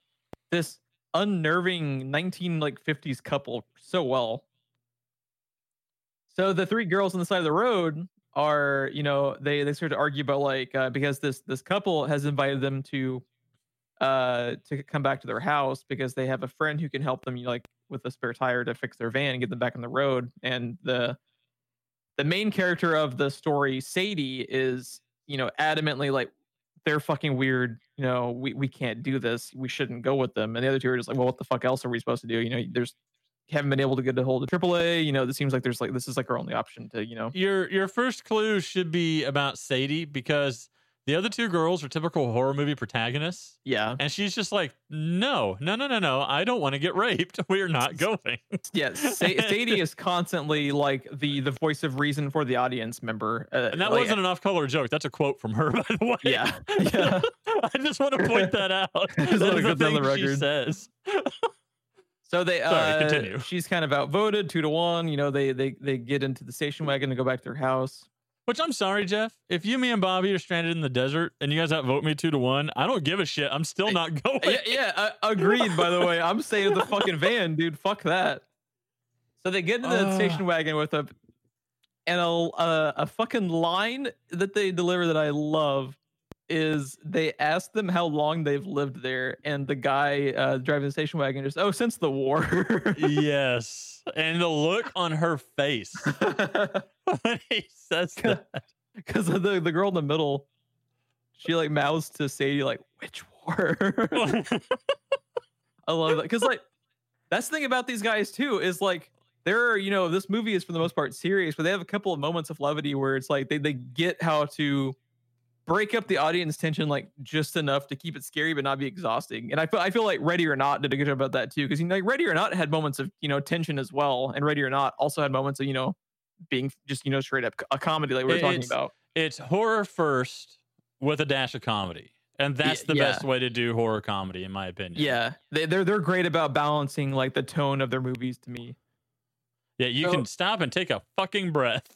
this unnerving 19 like 50s couple so well. So the three girls on the side of the road are you know they they start to argue about like uh, because this this couple has invited them to uh to come back to their house because they have a friend who can help them you know, like with a spare tire to fix their van and get them back on the road. And the the main character of the story sadie is you know adamantly like they're fucking weird you know we, we can't do this we shouldn't go with them and the other two are just like well what the fuck else are we supposed to do you know there's haven't been able to get a hold of AAA. You know, this seems like there's like this is like our only option to you know. Your your first clue should be about Sadie because the other two girls are typical horror movie protagonists, Yeah, and she's just like, no, no, no, no, no, I don't want to get raped. We're not going. yes. Sa- Sadie is constantly like the the voice of reason for the audience member. Uh, And that like, wasn't an off color joke. That's a quote from her, by the way. Yeah, yeah. I just want to point that out. Just That get thing the she says. So they Sorry, uh continue. she's kind of outvoted two to one. You know, they they they get into the station wagon to go back to their house. Which I'm sorry, Jeff. If you, me, and Bobby are stranded in the desert and you guys outvote me two to one, I don't give a shit. I'm still not going. yeah, yeah, uh, agreed. By the way, I'm staying in the fucking van, dude. Fuck that. So they get into the Ugh. station wagon with a and a uh, a fucking line that they deliver that I love is they ask them how long they've lived there, and the guy uh, driving the station wagon just oh since the war. yes. And the look on her face when he says that. Because the the girl in the middle, she like mouths to Sadie like which war. I love that because like that's the thing about these guys too is like there are you know this movie is for the most part serious, but they have a couple of moments of levity where it's like they they get how to break up the audience tension like just enough to keep it scary but not be exhausting. And I feel I feel like Ready or Not did a good job about that too because you know like Ready or Not had moments of you know tension as well, and Ready or Not also had moments of you know being just you know straight up a comedy like we we're talking It's- about. It's horror first with a dash of comedy. And that's the yeah. best way to do horror comedy, in my opinion. Yeah, they, they're they're great about balancing like the tone of their movies to me. Yeah, you So- can stop and take a fucking breath.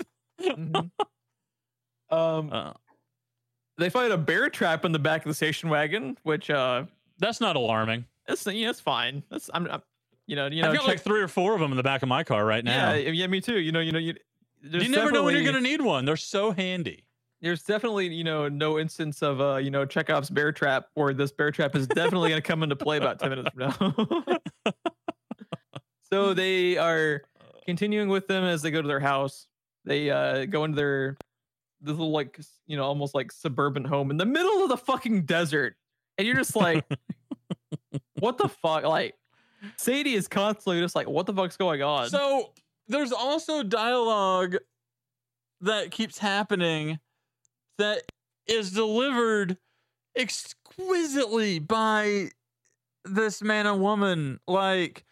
Mhm. um, Uh, they find a bear trap in the back of the station wagon, which uh, that's not alarming. it's you know, it's fine. That's I'm, I'm you know you know I've got check, like three or four of them in the back of my car right now. yeah yeah me too. You know you know you. there's you never know when you're going to need one. They're so handy. There's definitely you know no instance of uh you know Chekhov's bear trap or this bear trap is definitely going to come into play about ten minutes from now. so they are continuing with them as they go to their house. They uh go into their this little like you know almost like suburban home in the middle of the fucking desert, and you're just like, what the fuck? Like Sadie is constantly just like, what the fuck's going on? So there's also dialogue that keeps happening that is delivered exquisitely by this man and woman. Like,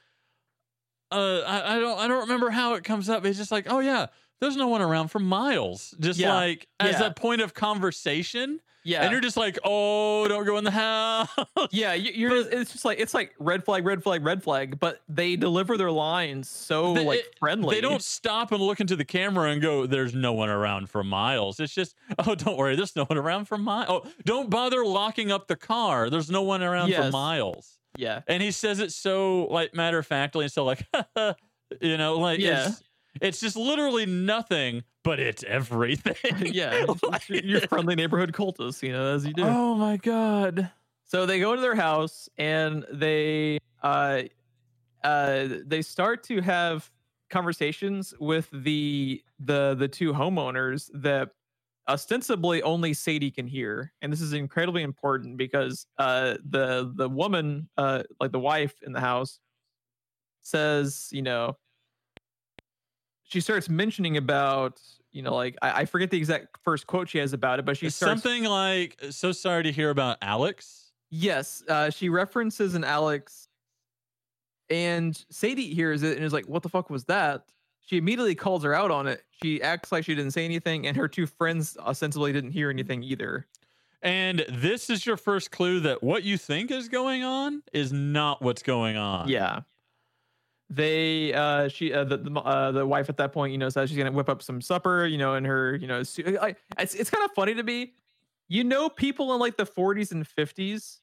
uh, I, I don't, I don't remember how it comes up. It's just like, oh yeah, there's no one around for miles. Just Yeah. like as Yeah. a point of conversation, yeah, and you're just like, oh, don't go in the house. yeah, you- you're. just, it's just like it's like red flag, red flag, red flag. But they deliver their lines so They- like friendly. They don't stop and look into the camera and go, "There's no one around for miles." It's just, "Oh, don't worry, there's no one around for miles." Oh, don't bother locking up the car. There's no one around for miles. Yeah, And he says it so like matter of factly and so like, you know, like Yeah. it's, it's just literally nothing, but it's everything. yeah. Like- you're, you're friendly neighborhood cultist, you know, as you do. Oh my god. So they go into their house and they uh uh they start to have conversations with the the the two homeowners that ostensibly only Sadie can hear. And this is incredibly important because uh the the woman uh like the wife in the house says, you know, she starts mentioning about you know like I, I forget the exact first quote she has about it but she starts Something like, "So sorry to hear about Alex." Yes, uh, she references an Alex, and Sadie hears it and is like, "What the fuck was that?" She immediately calls her out on it. She acts like she didn't say anything, and her two friends ostensibly didn't hear anything either. And this is your first clue that what you think is going on is not what's going on. Yeah, they, uh, she, uh, the the, uh, the wife at that point, you know, says she's gonna whip up some supper, you know, in her, you know, su- I, it's it's kind of funny to me. You know, people in like the 40s and 50s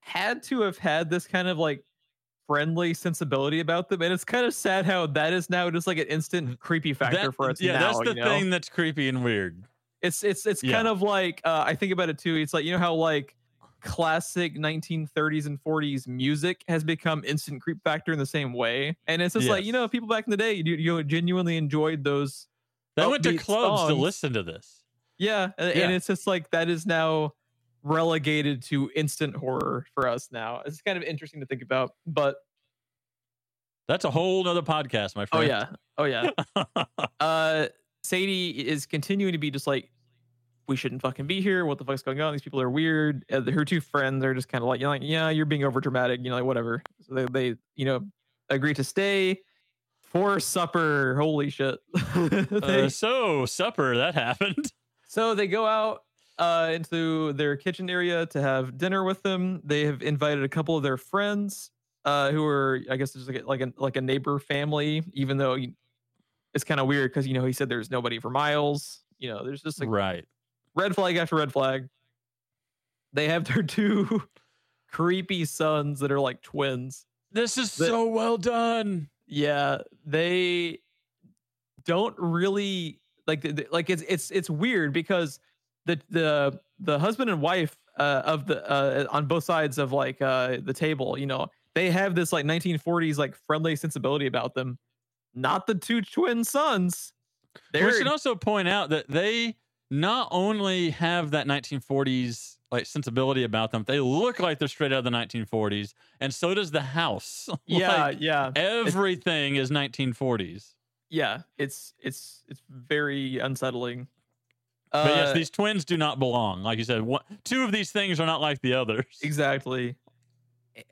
had to have had this kind of like friendly sensibility about them, and it's kind of sad how that is now just like an instant creepy factor That- for us. yeah, now, that's the you know? thing that's creepy and weird. It's it's it's Yeah. kind of like uh, I think about it too. It's like you know how like classic 1930s and 40s music has become instant creep factor in the same way, and it's just like you know people back in the day, you you genuinely enjoyed those. They went to clubs to listen to this. Yeah, Yeah. and it's just like that is now relegated to instant horror for us now. It's kind of interesting to think about, but That's a whole nother podcast, my friend. oh friend. yeah, oh yeah. uh Sadie is continuing to be just like we shouldn't fucking be here. What the fuck's going on? These people are weird. Uh, her two friends are just kind of like, you know, like, yeah, you're being over dramatic, you know, like whatever. So they, they, you know, agree to stay for supper. Holy shit. They- Uh, so supper that happened. so they go out uh, into their kitchen area to have dinner with them. They have invited a couple of their friends uh, who are, I guess, just like a, like a like a neighbor family. Even though it's kind of weird because you know he said there's nobody for miles. You know, there's just like right. Red flag after red flag. They have their two creepy sons that are like twins. This is The- so well done. Yeah, they don't really like like it's it's it's weird because the the the husband and wife uh, of the uh, on both sides of like uh, the table, you know, they have this like 1940s like friendly sensibility about them. Not the two twin sons. We They're should also point out that they not only have that 1940s like sensibility about them, they look like they're straight out of the 1940s, and so does the house. yeah Like, yeah everything is 1940s. yeah. It's it's it's very unsettling. But yes, Uh, these twins do not belong. Like you said, one, two of these things are not like the others. Exactly.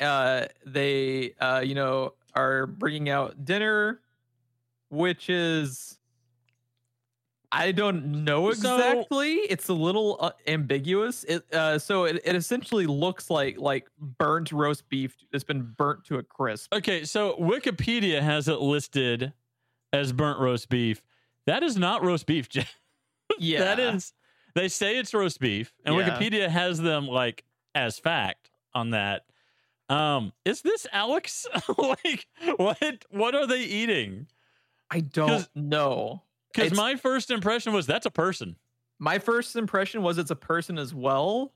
Uh, they, uh, you know, are bringing out dinner, which is, I don't know So- exactly. it's a little uh, ambiguous. It, uh, so it, it essentially looks like like burnt roast beef that's been burnt to a crisp. Okay, so Wikipedia has it listed as burnt roast beef. That is not roast beef, Jeff. Yeah, That is, they say it's roast beef, and Yeah. Wikipedia has them like as fact on that. Um, is this Alex? like, what? What are they eating? I don't know. Because my first impression was that's a person. My first impression was it's a person as well,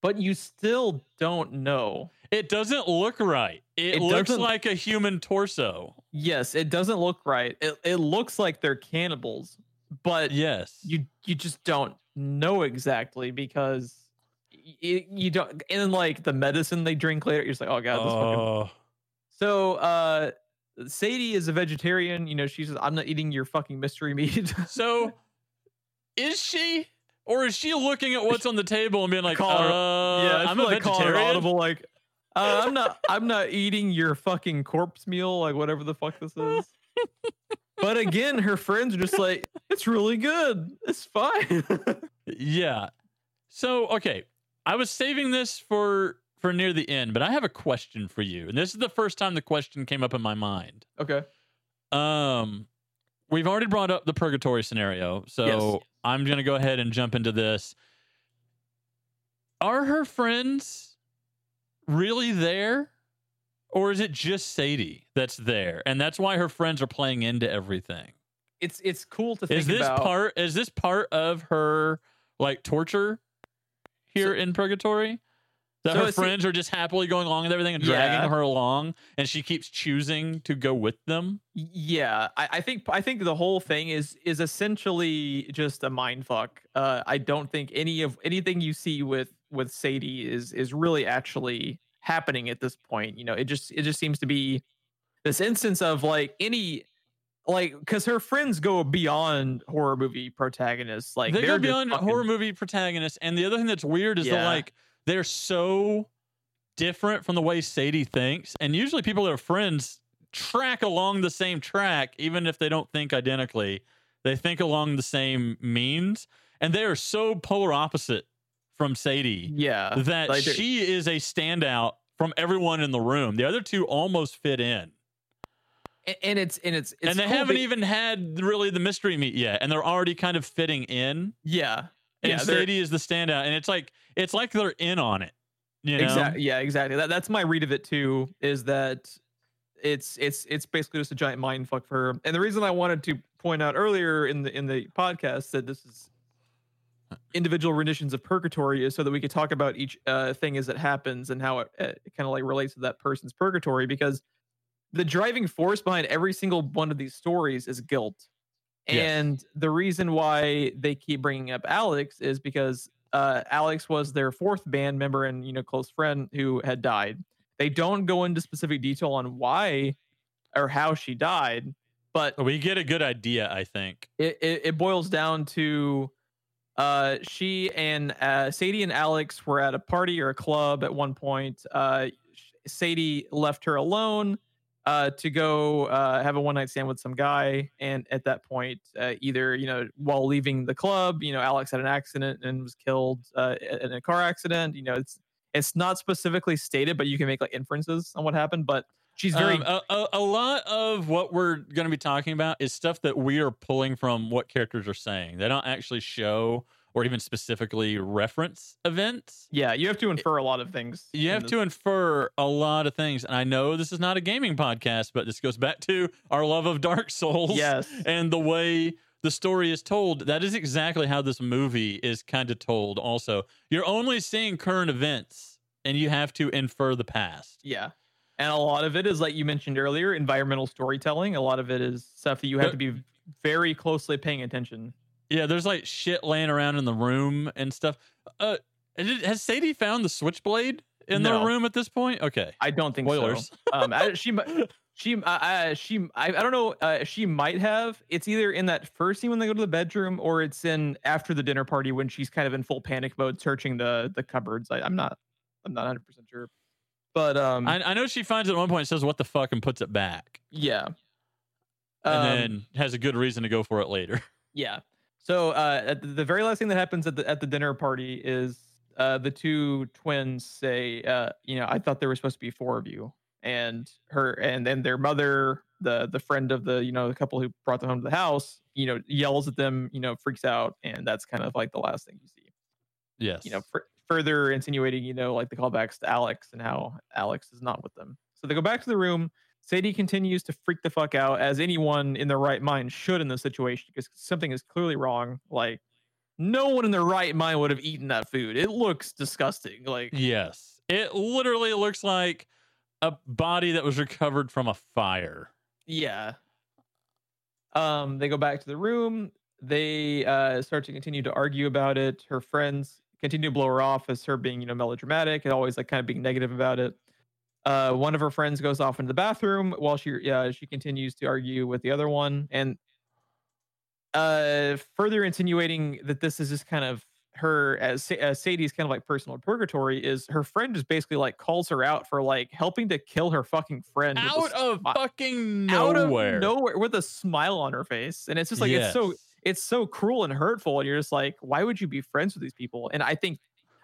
but you still don't know. It doesn't look right. It, It looks like a human torso. Yes, it doesn't look right. It it looks like they're cannibals, but Yes. you you just don't know exactly because you, you don't. And like the medicine they drink later, you're just like, oh god, this fucking Oh, So uh Sadie is a vegetarian. You know, she says, I'm not eating your fucking mystery meat. So, is she, or is she looking at what's on the table and being like, Call her- uh, yeah, I'm a like vegetarian? audible, like, uh, I'm not I'm not eating your fucking corpse meal, like whatever the fuck this is. but again, her friends are just like, it's really good. It's fine. Yeah. So, okay, I was saving this for for near the end, but I have a question for you, and this is the first time the question came up in my mind. okay. Um, we've already brought up the purgatory scenario, so Yes. I'm gonna go ahead and jump into this. Are her friends really there, or is it just Sadie that's there, and that's why her friends are playing into everything? It's it's cool to think Is this about. part? Is this part of her like torture here So- in purgatory? That So her friends are just happily going along with everything and dragging Yeah. her along, and she keeps choosing to go with them. Yeah I, I think i think the whole thing is is essentially just a mind fuck uh i don't think any of anything you see with with sadie is is really actually happening at this point you know it just it just seems to be this instance of like any like because her friends go beyond horror movie protagonists like they go they're beyond fucking- horror movie protagonists, and the other thing that's weird is that Yeah. like they're so different from the way Sadie thinks, and usually people that are friends track along the same track, even if they don't think identically. They think along the same means, and they are so polar opposite from Sadie yeah that like she is a standout from everyone in the room. The other two almost fit in. a- and it's and it's, it's and they cool haven't be- even had really the mystery meat yet, and they're already kind of fitting in. yeah And Yeah, is the standout, and it's like it's like they're in on it. You know, Exactly. Yeah, exactly. That, that's my read of it too. Is that it's it's it's basically just a giant mind fuck for her. And the reason I wanted to point out earlier in the in the podcast that this is individual renditions of purgatory is so that we could talk about each uh, thing as it happens and how it, it kind of like relates to that person's purgatory because the driving force behind every single one of these stories is guilt. Yes. And the reason why they keep bringing up Alex is because uh, Alex was their fourth band member and you know close friend who had died. They don't go into specific detail on why or how she died, but we get a good idea. I think. it, it, it boils down to uh, she and uh, Sadie and Alex were at a party or a club at one point. Uh, Sadie left her alone uh, to go uh, have a one night stand with some guy, and at that point, uh, either you know while leaving the club, you know Alex had an accident and was killed uh, in a car accident. You know it's it's not specifically stated, but you can make like inferences on what happened. But she's very Um, a, a, a lot of what we're going to be talking about is stuff that we are pulling from what characters are saying. They don't actually show or even specifically reference events. yeah. You have to infer a lot of things. You have to infer a lot of things. And I know this is not a gaming podcast, but this goes back to our love of Dark Souls. Yes. And the way the story is told. That is exactly how this movie is kind of told, also. You're only seeing current events and you have to infer the past. Yeah. And a lot of it is like you mentioned earlier, environmental storytelling. A lot of it is stuff that you have But- to be very closely paying attention. Yeah, there's like shit laying around in the room and stuff. Uh, has Sadie found the switchblade in their No. room at this point? Okay. I don't think Spoilers. so. Um, I, she she uh, uh, she I, I don't know. Uh, she might have. It's either in that first scene when they go to the bedroom, or it's in after the dinner party when she's kind of in full panic mode, searching the the cupboards. I, I'm not. I'm not 100 percent sure. But um, I, I know she finds it at one point, says, What the fuck, and puts it back. yeah. And Um, then has a good reason to go for it later. Yeah. So uh, the, very last thing that happens at the at the dinner party is uh, the two twins say, uh, you know, I thought there were supposed to be four of you, and her and then their mother, the the friend of the you know the couple who brought them home to the house, you know, yells at them, you know, freaks out, and that's kind of like the last thing you see. Yes. You know, fur further insinuating, you know, like the callbacks to Alex and how Alex is not with them. So they go back to the room. Sadie continues to freak the fuck out, as anyone in their right mind should in this situation, because something is clearly wrong. Like, no one in their right mind would have eaten that food. It looks disgusting. Like, Yes. It literally looks like a body that was recovered from a fire. yeah. Um, they go back to the room. They uh, start to continue to argue about it. Her friends continue to blow her off as her being, you know, melodramatic and always like kind of being negative about it. Uh, one of her friends goes off into the bathroom while she yeah she continues to argue with the other one, and uh, further insinuating that this is just kind of her as, as Sadie's kind of like personal purgatory is her friend just basically like calls her out for like helping to kill her fucking friend Out of smi- fucking out of nowhere. nowhere with a smile on her face, and it's just like it's so it's so cruel and hurtful, and you're just like, why would you be friends with these people? And I think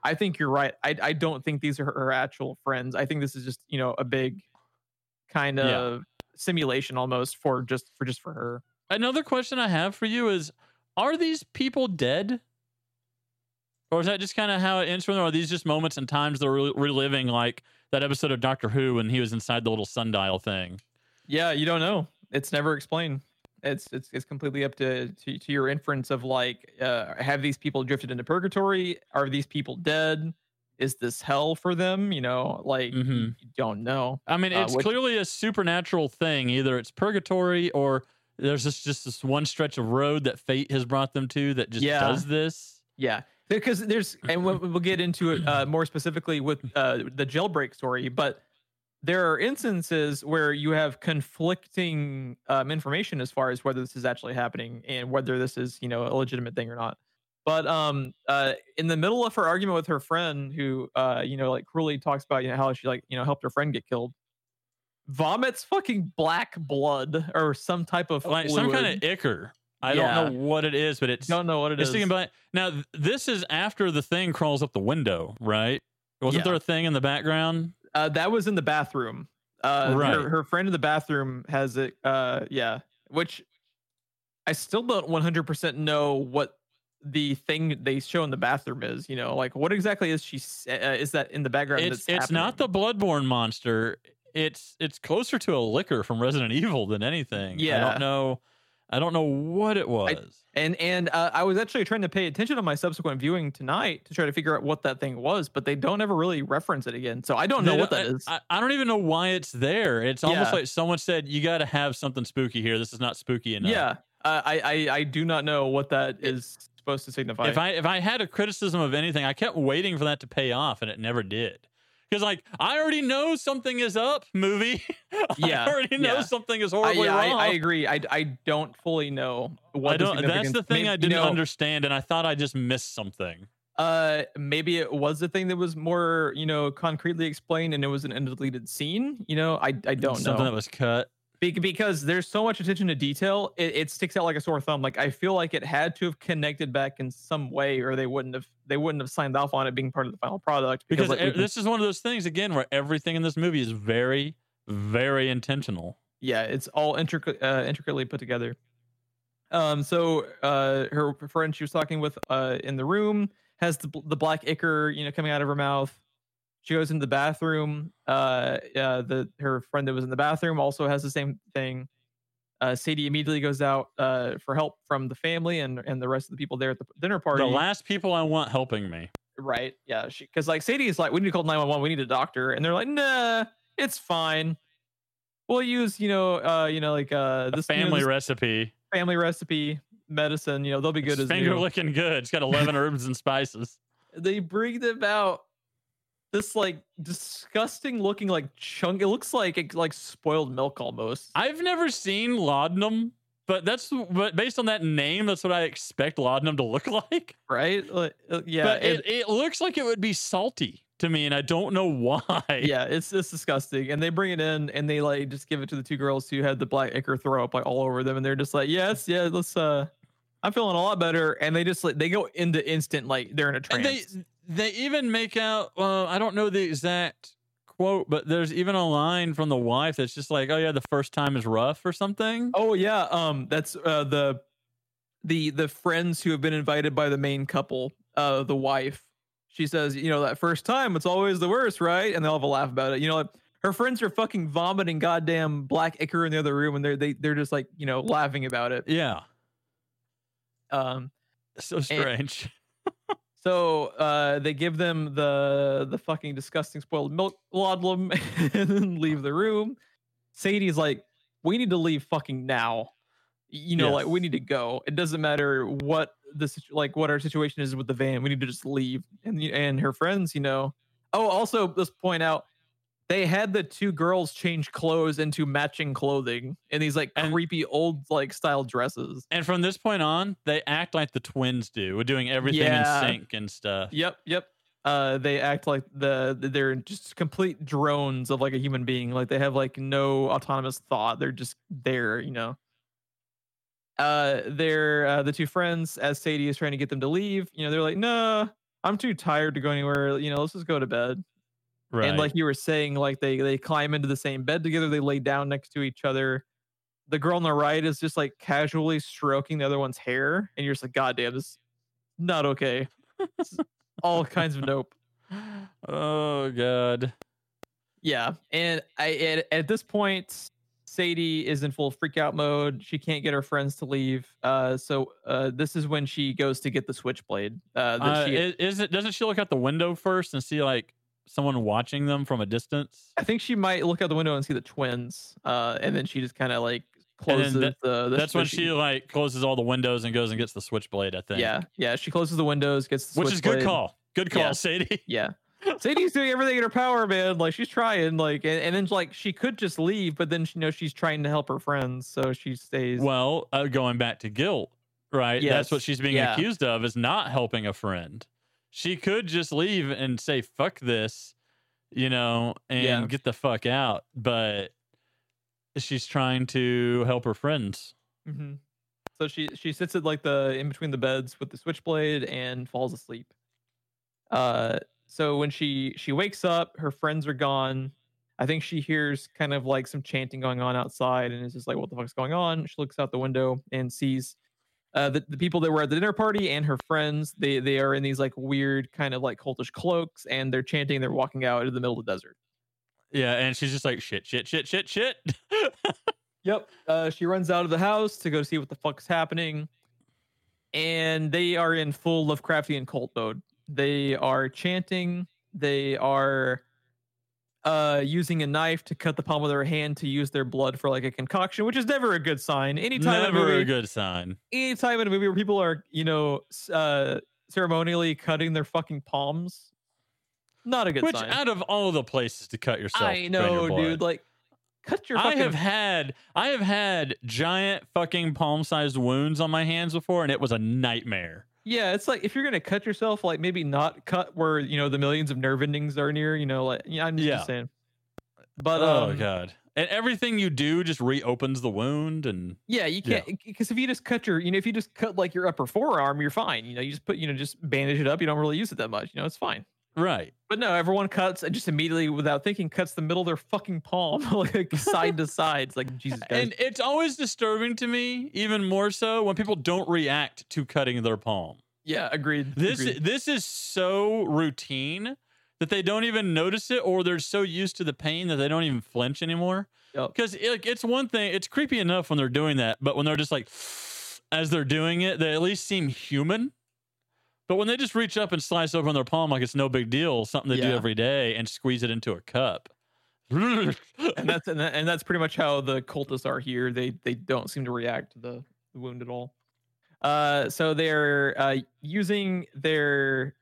I think you're right. I I don't think these are her, actual friends. I think this is just you know a big kind Yeah. of simulation almost for just for just for her. Another question I have for you is Are these people dead? Or is that just kind of how it ends for them? Or are these just moments and times they're re- reliving, like that episode of Doctor Who when he was inside the little sundial thing? Yeah, you don't know. It's never explained. It's it's it's completely up to to, to your inference of like, uh, have these people drifted into purgatory? Are these people dead? Is this hell for them? You know, like you, Mhm. you don't know. I mean, Uh, it's which- clearly a supernatural thing. Either it's purgatory or there's just, just this one stretch of road that fate has brought them to that just Yeah. does this. Yeah, because there's, and we'll, we'll get into it uh, more specifically with uh, the jailbreak story, but there are instances where you have conflicting um, information as far as whether this is actually happening and whether this is, you know, a legitimate thing or not. But um, uh, in the middle of her argument with her friend, who, uh, you know, like cruelly talks about, you know, how she like, you know, helped her friend get killed, vomits fucking black blood or some type of Like some kind of fluid. ichor. I Yeah. don't know what it is, but it's Don't know what it It's is. about now. th- This is after the thing crawls up the window, right? Wasn't Yeah. there a thing in the background? Uh, that was in the bathroom. Uh, Right. her, her friend in the bathroom has it. Uh, yeah, which I still don't 100% know what the thing they show in the bathroom is. You know, like what exactly is she? Uh, is that in the background? It's it's not the bloodborne monster. It's it's closer to a Licker from Resident Evil than anything. Yeah. I don't know. I don't know what it was. And and uh, I was actually trying to pay attention on my subsequent viewing tonight to try to figure out what that thing was, but they don't ever really reference it again. So I don't know They what that is. I, I don't even know why it's there. It's almost Yeah. like someone said, "You got to have something spooky here. This is not spooky enough." yeah, uh, I, I I do not know what that is supposed to signify. If I if I had a criticism of anything, I kept waiting for that to pay off, and it never did. Because like I already know something is up, movie. Yeah, I already know yeah. something is I, horribly yeah, I, wrong. I agree. I, I don't fully know what I don't. That's the thing may- I didn't know, understand, and I thought I just missed something. Uh, maybe it was the thing that was more, you know, concretely explained, and it was an undeleted scene. You know, I I don't something know something that was cut. Be- because there's so much attention to detail. It, it sticks out like a sore thumb. Like I feel like it had to have connected back in some way, or they wouldn't have they wouldn't have signed off on it being part of the final product. Because like, e- we've been- this is one of those things again where everything in this movie is very, very intentional. yeah, it's all intricate, uh, intricately put together. Um, so uh, her friend she was talking with uh in the room has the the black ichor, you know, coming out of her mouth. She goes into the bathroom. Uh, uh, the her friend that was in the bathroom also has the same thing. Uh, Sadie immediately goes out uh, for help from the family and and the rest of the people there at the dinner party. The last people I want helping me. right? Yeah, she because like Sadie is like, we need to call nine one one. We need a doctor, and they're like, nah, it's fine. We'll use you know uh you know like uh A this you know, family this recipe. family recipe medicine. You know they'll be good It's as finger new. licking good. It's got 11 herbs and spices. They bring them out this like disgusting looking like chunk. It looks like it, like spoiled milk almost. I've never seen laudanum, but that's but based on that name, that's what I expect laudanum to look like. right? Like, uh, yeah, but and- it, it looks like it would be salty to me, and I don't know why. yeah, it's it's disgusting. And they bring it in and they like just give it to the two girls who had the black ichor throw up like all over them, and they're just like, yes, yeah, let's uh I'm feeling a lot better. And they just like they go into instant like they're in a And trance. they they even make out. Uh, I don't know the exact quote, but there's even a line from the wife that's just like, "Oh yeah, the first time is rough" or something. oh yeah, um that's uh the the the friends who have been invited by the main couple, uh the wife. She says, you know, that first time it's always the worst, right? And they'll have a laugh about it. You know, like, her friends are fucking vomiting goddamn black ichor in the other room and they're they, they're just like, you know, laughing about it. Yeah, Um so strange. So uh, they give them the the fucking disgusting spoiled milk laudanum and then leave the room. Sadie's like, "We need to leave fucking now. You know, like we need to go. It doesn't matter what the like what our situation is with the van. We need to just leave." And and her friends, you know. Oh, also let's point out they had the two girls change clothes into matching clothing in these like And- creepy old like style dresses. And from this point on, they act like the twins do. We're doing everything Yeah. in sync and stuff. Yep, yep. Uh, they act like the they're just complete drones of like a human being. Like they have like no autonomous thought. They're just there, you know. Uh, they're uh, the two friends as Sadie is trying to get them to leave. You know, they're like, "No, I'm too tired to go anywhere. You know, let's just go to bed." Right. And like you were saying, like they they climb into the same bed together. They lay down next to each other. The girl on the right is just like casually stroking the other one's hair, and you're just like, "God damn, this is not okay." All kinds of nope. oh god. Yeah, and I at, at this point, Sadie is in full freak out mode. She can't get her friends to leave. Uh, so uh, this is when she goes to get the switchblade. Uh, that Uh, she, is, is it? Doesn't she look out the window first and see like someone watching them from a distance? I think she might look out the window and see the twins. Uh, and then she just kind of like closes that- the, the. That's when she like closes all the windows and goes and gets the switchblade. I think. Yeah, yeah. She closes the windows, gets the Which is good call. Good call, Yeah. Sadie. Yeah. Sadie's doing everything in her power, man. Like she's trying, like, and, and then like she could just leave, but then she knows she's trying to help her friends, so she stays. Well, uh, going back to guilt, right? That's what she's being yeah. accused of is not helping a friend. She could just leave and say "fuck this," you know, and Yeah. get the fuck out, but she's trying to help her friends. hmm So she she sits at like the in between the beds with the switchblade and falls asleep. Uh, so when she she wakes up, her friends are gone. I think she hears kind of like some chanting going on outside, and is just like, "What the fuck's going on?" She looks out the window and sees uh, the the people that were at the dinner party and her friends. They they are in these like weird kind of like cultish cloaks, and they're chanting. They're walking out into the middle of the desert. Yeah, and she's just like shit, shit, shit, shit, shit. Yep. Uh, she runs out of the house to go see what the fuck's happening. And they are in full Lovecraftian cult mode. They are chanting. They are uh, using a knife to cut the palm of their hand to use their blood for like a concoction, which is never a good sign. Anytime in a Never movie, a good sign. anytime in a movie where people are, you know, uh, ceremonially cutting their fucking palms, not a good Which sign. Which out of all the places to cut yourself, I know, your dude. Like, cut your I have had I have had giant fucking palm sized wounds on my hands before, and it was a nightmare. Yeah, it's like if you're gonna cut yourself, like maybe not cut where you know the millions of nerve endings are near. You know, like yeah, I'm just Yeah. saying. But oh um, god! And everything you do just reopens the wound, and yeah, you can't because if you just cut your, you know, if you just cut like your upper forearm, you're fine. You know, you just put, you know, just bandage it up. You don't really use it that much. You know, it's fine. Right. But no, everyone cuts and just immediately without thinking cuts the middle of their fucking palm, like side to side. It's like Jesus, guys. And it's always disturbing to me, even more so when people don't react to cutting their palm. yeah, agreed. This agreed. this is so routine that they don't even notice it, or they're so used to the pain that they don't even flinch anymore. Yep. Because like it's one thing, it's creepy enough when they're doing that, but when they're just like as they're doing it, they at least seem human. But when they just reach up and slice open their palm like it's no big deal, something they do every day, and squeeze it into a cup. and that's and, that, and that's pretty much how the cultists are here. They they don't seem to react to the, the wound at all. Uh, so they're uh, using their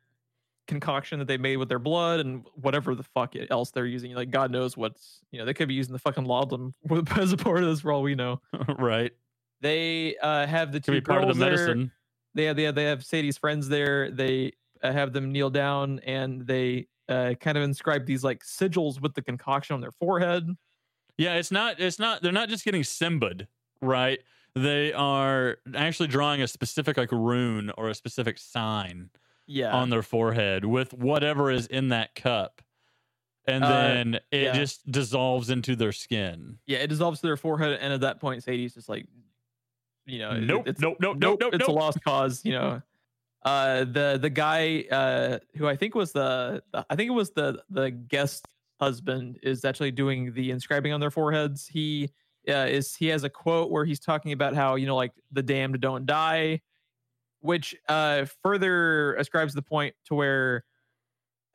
concoction that they made with their blood and whatever the fuck else they're using. Like God knows what's you know they could be using the fucking laudum as a part of this for all we know. right. They uh, have the Could two be part of the medicine. They have they have, they have Sadie's friends there. They uh, have them kneel down and they uh, kind of inscribe these like sigils with the concoction on their forehead. Yeah, it's not it's not they're not just getting simbad, right? They are actually drawing a specific like rune or a specific sign Yeah. on their forehead with whatever is in that cup. And Uh, then it yeah. just dissolves into their skin. Yeah, it dissolves to their forehead, and at that point, Sadie's just like, you know, Nope, it's, nope, nope, nope, nope, it's a lost cause. You know, uh, the the guy uh, who I think was the, I think it was the the guest husband is actually doing the inscribing on their foreheads. He uh, is he has a quote where he's talking about how you know like the damned don't die, which uh, further ascribes the point to where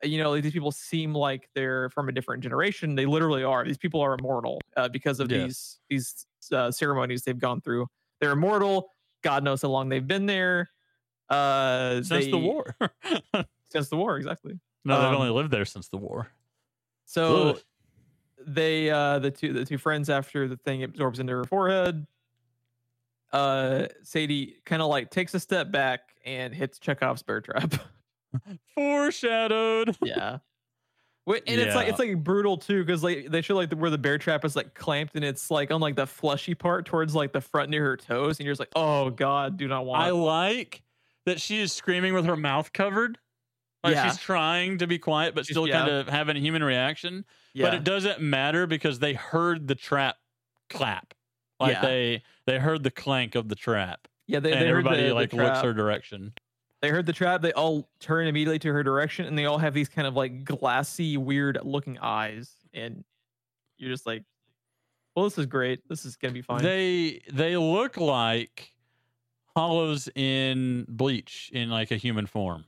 you know, like, these people seem like they're from a different generation. They literally are. These people are immortal uh, because of Yeah. these these uh, ceremonies they've gone through. They're immortal. God knows how long they've been there. Uh, Since the war. Since the war, exactly. no, they've Um, only lived there since the war. So Ugh. they uh the two the two friends after the thing absorbs into her forehead. Uh, Sadie kind of like takes a step back and hits Chekhov's bear trap. Foreshadowed. yeah. Wait, and it's like it's like brutal too because like they show like the, where the bear trap is like clamped and it's like on like the fleshy part towards like the front near her toes and you're just like oh god do not want I like that she is screaming with her mouth covered. Like Yeah. she's trying to be quiet, but She's- still yeah. kind of having a human reaction. yeah But it doesn't matter because they heard the trap clap. Like Yeah. they they heard the clank of the trap. yeah they, and they everybody the, the like looks her direction. They heard the trap they all turn immediately to her direction and they all have these kind of like glassy weird looking eyes and you're just like well this is great this is gonna be fine They they look like hollows in bleach in like a human form.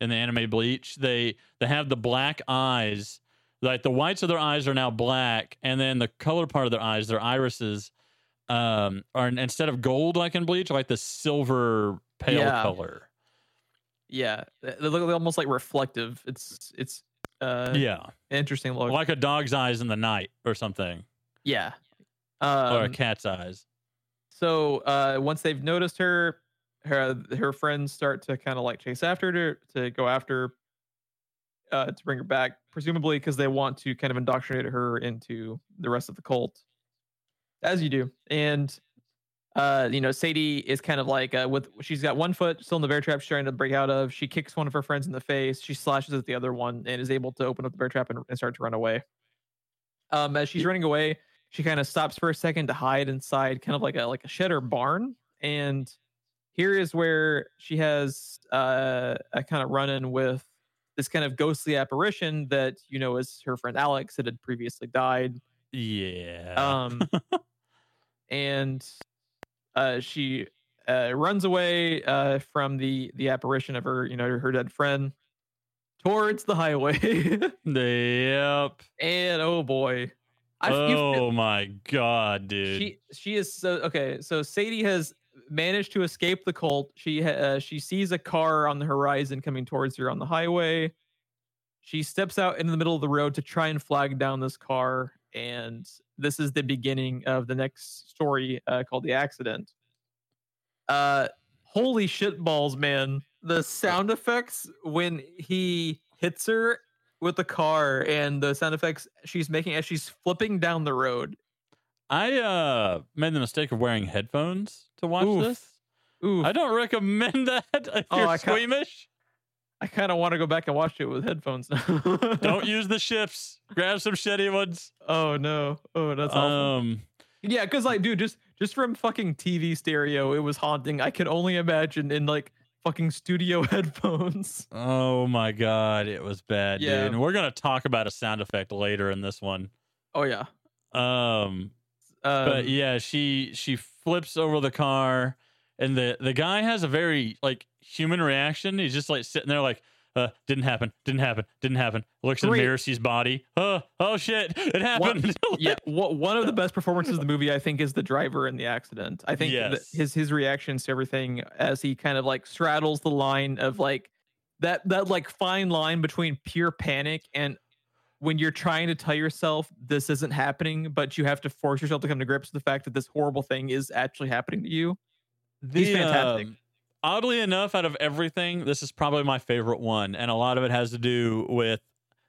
In the anime bleach, they they have the black eyes. Like the whites of their eyes are now black, and then the color part of their eyes, their irises, um, are instead of gold like in bleach, like the silver pale Yeah. color. Yeah they look almost like reflective. It's it's uh yeah, interesting look. Like a dog's eyes in the night or something, yeah. Or a um, cat's eyes. so uh once they've noticed her her her friends start to kind of like chase after her to, to go after uh to bring her back presumably because they want to kind of indoctrinate her into the rest of the cult. As you do. And uh you know sadie is kind of like uh with she's got one foot still in the bear trap she's trying to break out of. She kicks one of her friends in the face. She slashes at the other one and is able to open up the bear trap and, and start to run away. Um as she's running away she kind of stops for a second to hide inside kind of like a like a shed or barn. And here is where she has uh, a kind of run-in with this kind of ghostly apparition that you know is her friend alex that had previously died. Yeah. um and uh she uh runs away uh from the the apparition of her you know her dead friend towards the highway yep. and oh boy I, oh my god, dude. She she is so okay. So Sadie has managed to escape the cult. She uh, she sees a car on the horizon coming towards her on the highway. She steps out into the middle of the road to try and flag down this car, and this is the beginning of the next story uh, called the accident. Uh, holy shit balls, man! The sound effects when he hits her with the car and the sound effects she's making as she's flipping down the road I uh made the mistake of wearing headphones to watch Oof. this. Ooh, I don't recommend that if Oh, you're I squeamish. I kind of want to go back and watch it with headphones now. Don't use the shifts. Grab some shitty ones. Oh no. Oh, that's awful. Um, Yeah, because like, dude, just just from fucking TV stereo, it was haunting. I could only imagine in like fucking studio headphones. oh my god, it was bad, Yeah. dude. And we're gonna talk about a sound effect later in this one. Oh yeah. Um, Um, but yeah, she she flips over the car, and the the guy has a very like human reaction. He's just like sitting there, like, uh, didn't happen, didn't happen, didn't happen. Looks in the mirror, sees body. Oh, oh shit, it happened. yeah, wha- one of the best performances of the movie, I think, is the driver in the accident. I think Yes. his his reactions to everything as he kind of like straddles the line of like that that like fine line between pure panic and when you're trying to tell yourself this isn't happening, but you have to force yourself to come to grips with the fact that this horrible thing is actually happening to you. He's The, fantastic. um, oddly enough, out of everything, this is probably my favorite one, and a lot of it has to do with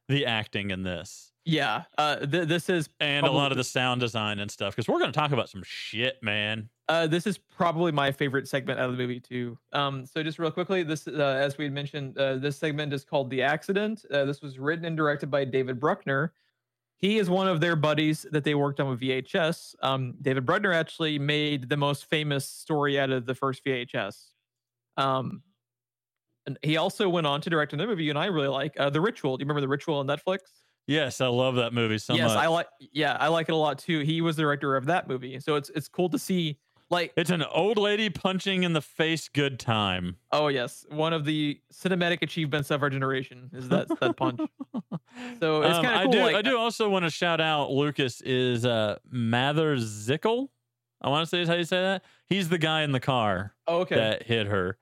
the acting in this Yeah, uh, th- this is and a lot of the sound design and stuff. Because we're going to talk about some shit, man. Uh, this is probably my favorite segment out of the movie too. Um, so just real quickly, this uh, as we had mentioned, uh, this segment is called "The Accident." Uh, this was written and directed by David Bruckner. He is one of their buddies that they worked on with VHS. Um, David Bruckner actually made the most famous story out of the first VHS. Um, and he also went on to direct another movie, and I really like uh, The Ritual. Do you remember The Ritual on Netflix? Yes, I love that movie so yes, much. I like. Yeah, I like it a lot too. He was the director of that movie, so it's it's cool to see like it's an old lady punching in the face. Good time. Oh yes, one of the cinematic achievements of our generation is that that punch. So it's Um, kinda cool. I do. like- I do also want to shout out Lucas is uh, Mather Zickel. I want to say is how you say that. He's the guy in the car Oh, okay. that hit her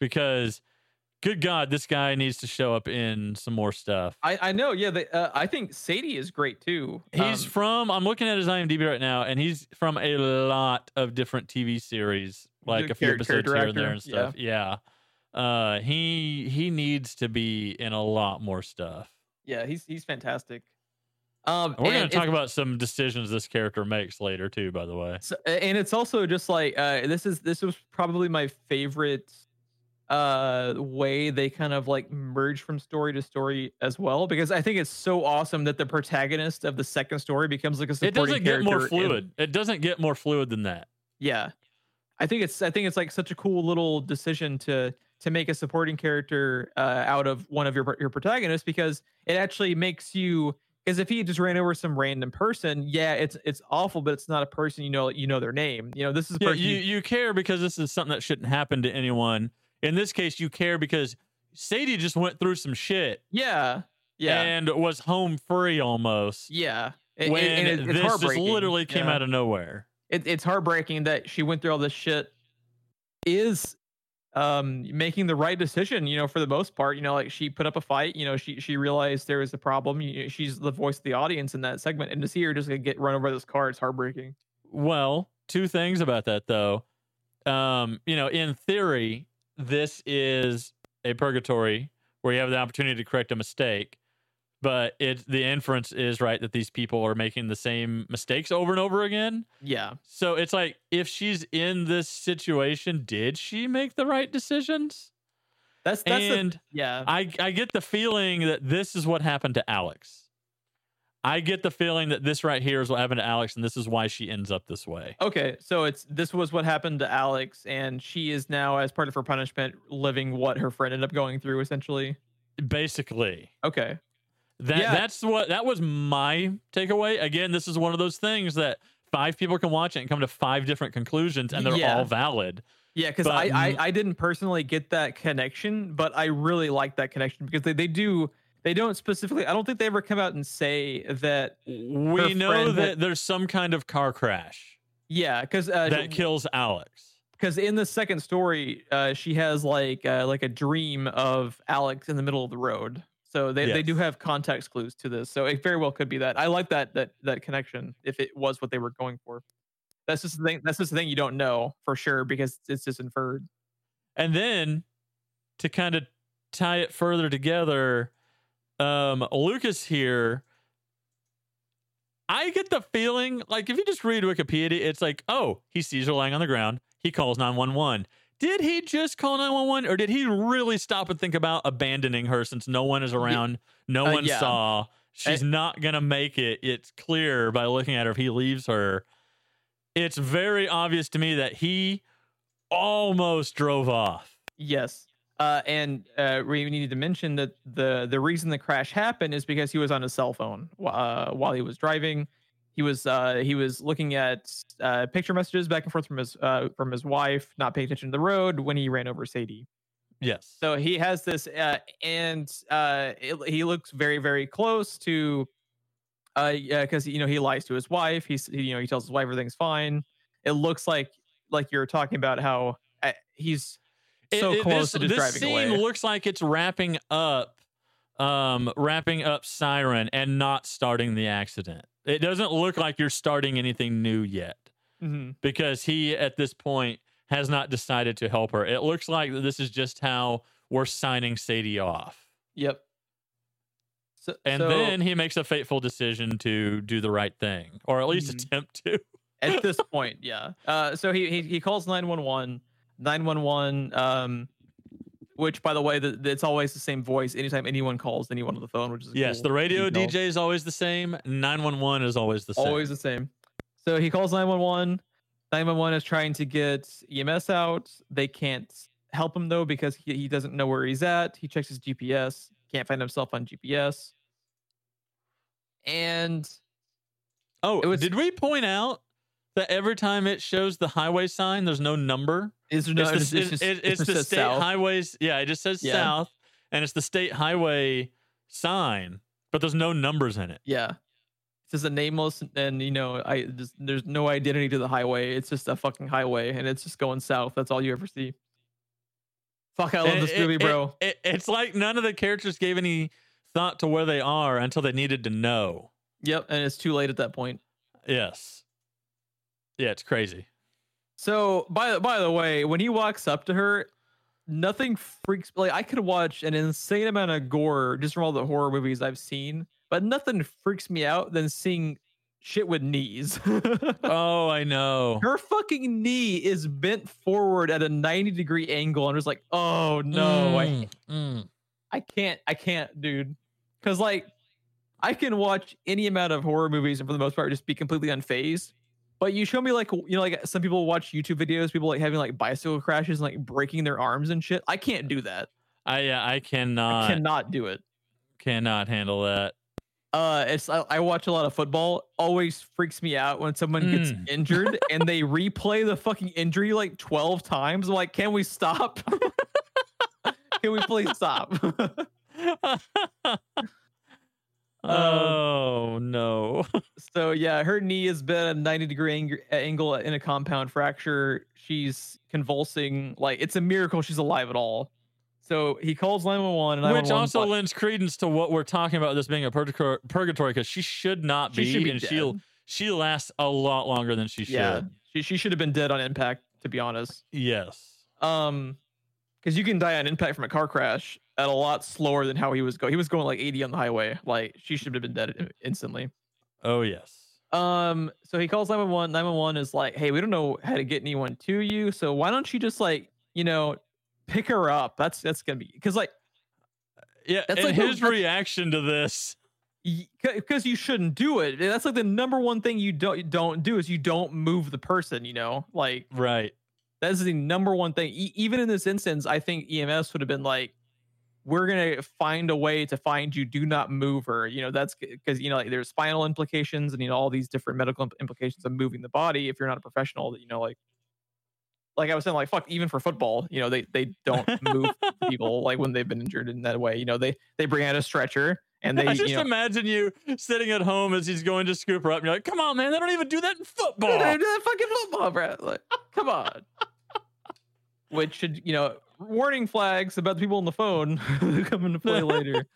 because good God, this guy needs to show up in some more stuff. I, I know. Yeah, they, uh, I think Sadie is great too. He's Um, from. I'm looking at his IMDb right now, and he's from a lot of different TV series, like a few episodes here and there and stuff. Yeah. Uh, he he needs to be in a lot more stuff. yeah, he's he's fantastic. Um, And we're going to talk about some decisions this character makes later too. By the way, So, and it's also just like uh, this is this was probably my favorite uh way they kind of like merge from story to story as well because I think it's so awesome that the protagonist of the second story becomes like a supporting character. it doesn't get more character in- fluid. It doesn't get more fluid than that. yeah, I think it's I think it's like such a cool little decision to to make a supporting character uh, out of one of your your protagonists because it actually makes you because if he just ran over some random person, yeah, it's it's awful, but it's not a person you know you know their name. You know, this is Yeah, person you, you care because this is something that shouldn't happen to anyone. In this case, you care because Sadie just went through some shit Yeah. Yeah. and was home free almost. yeah. It- it- when and it- it's this just literally came Yeah. out of nowhere. It, it's heartbreaking that she went through all this shit. Is um making the right decision, you know, for the most part. You know, like she put up a fight. You know, she she realized there was a problem. You, she's the voice of the audience in that segment, and to see her just get run over by this car, it's heartbreaking. Well, two things about that though. Um, you know, in theory, this is a purgatory where you have the opportunity to correct a mistake, but it the inference is right that these people are making the same mistakes over and over again. Yeah. So it's like if she's in this situation, did she make the right decisions? That's that's the, and yeah. I I get the feeling that this is what happened to Alex. I get the feeling that this right here is what happened to Alex, and this is why she ends up this way. Okay, so it's this was what happened to Alex, and she is now, as part of her punishment, living what her friend ended up going through. Essentially. Basically, Okay. that Yeah. that's what that was my takeaway. Again, this is one of those things that five people can watch it and come to five different conclusions, and they're Yeah. all valid. Yeah, because I I didn't personally get that connection, but I really like that connection because they, they do they don't specifically I don't think they ever come out and say that We know that there's some kind of car crash yeah because uh, that kills Alex. because in the second story uh, she has like uh, like a dream of Alex in the middle of the road. So they, they do have context clues to this. So it very well could be that. I like that that that connection if it was what they were going for. That's just the thing. That's just the thing you don't know for sure because it's just inferred. And then to kind of tie it further together, um, Lucas here, I get the feeling like if you just read Wikipedia, it's like, oh, he sees her lying on the ground. He calls 911. Did he just call 911 or did he really stop and think about abandoning her since no one is around? No Uh, one yeah. saw. She's not going to make it. It's clear by looking at her if he leaves her. It's very obvious to me that he almost drove off. Yes. Uh, and uh, we needed to mention that the the reason the crash happened is because he was on his cell phone uh, while he was driving. He was uh, he was looking at uh, picture messages back and forth from his uh, from his wife, not paying attention to the road when he ran over Sadie. Yes. So he has this, uh, and uh, it, he looks very very close to, uh, because you know he lies to his wife. He's he, you know he tells his wife everything's fine. It looks like like you're talking about how uh, he's so close this, to this driving scene away. looks like it's wrapping up um wrapping up siren and not starting the accident it doesn't look like you're starting anything new yet Mhm. because he at this point has not decided to help her it looks like this is just how we're signing sadie off Yep. So, and so then he makes a fateful decision to do the right thing or at least Mhm. attempt to at this point, yeah. Uh, so he, he he calls nine one one, nine one one. Um, which by the way, the, it's always the same voice anytime anyone calls anyone on the phone, which is yes cool the radio detail. dj is always the same 911 is always the same always the same. So he calls 911. 911 is trying to get EMS out. They can't help him though because he, he doesn't know where he's at. He checks his GPS, can't find himself on GPS. And Oh, was- did we point out that every time it shows the highway sign, there's no number? is there no? it's the, it's, just- it- it it's the state south. highways. Yeah, it just says Yeah. south, and it's the state highway sign, but there's no numbers in it. Yeah. It's just a nameless and you know, I just there's no identity to the highway. It's just a fucking highway and it's just going south. That's all you ever see. Fuck, I love And this movie, it- bro. it- it's like none of the characters gave any thought to where they are until they needed to know. yep, and it's too late at that point. Yes. Yeah, it's crazy. So by by the way, when he walks up to her, nothing freaks like I could watch an insane amount of gore just from all the horror movies I've seen, but nothing freaks me out than seeing shit with knees. Oh, I know. her fucking knee is bent forward at a 90 degree angle. and it's like, oh no, I Mm, mm. I can't, I can't, dude. Cause like I can watch any amount of horror movies and for the most part just be completely unfazed. But you show me like you know, like some people watch YouTube videos, people like having like bicycle crashes and like breaking their arms and shit. I can't do that. I yeah, I I cannot cannot do it. cannot handle that. Uh it's I, I watch a lot of football. Always freaks me out when someone gets Mm. injured and they replay the fucking injury like 12 times. I'm like, can we stop? can we please stop? oh no. So yeah, her knee has been a 90 degree ang- angle in a compound fracture. She's convulsing. Like it's a miracle she's alive at all. So he calls 911 and Which also but lends credence to what we're talking about this being a purgatory purgatory because she should not be, she should be and dead. she'll she lasts a lot longer than she should. yeah, she she should have been dead on impact to be honest. Yes. Um cuz you can die on impact from a car crash at a lot slower than how he was going. He was going like 80 on the highway. Like she should have been dead instantly. Oh yes. Um, so he calls 911. 911 is like, hey, we don't know how to get anyone to you. So why don't you just like, you know, pick her up? That's that's gonna be because like Yeah, That's and like his reaction to this. because you shouldn't do it. That's like the number one thing you don't you don't do is you don't move the person. You know, like Right. that's the number one thing. E- even in this instance, I think EMS would have been like, we're gonna find a way to find you. Do not move her. You know, that's because you know like, there's spinal implications and you know all these different medical implications of moving the body. If you're not a professional, that you know like. Like I was saying, like fuck, even for football, you know, they they don't move people like when they've been injured in that way. You know, they they bring out a stretcher and they I just you know, imagine you sitting at home as he's going to scoop her up. And you're like, "Come on, man! They don't even do that in They football." do that fucking football, bro. Like, come on. Which should, you know, warning flags about the people on the phone who come into play later.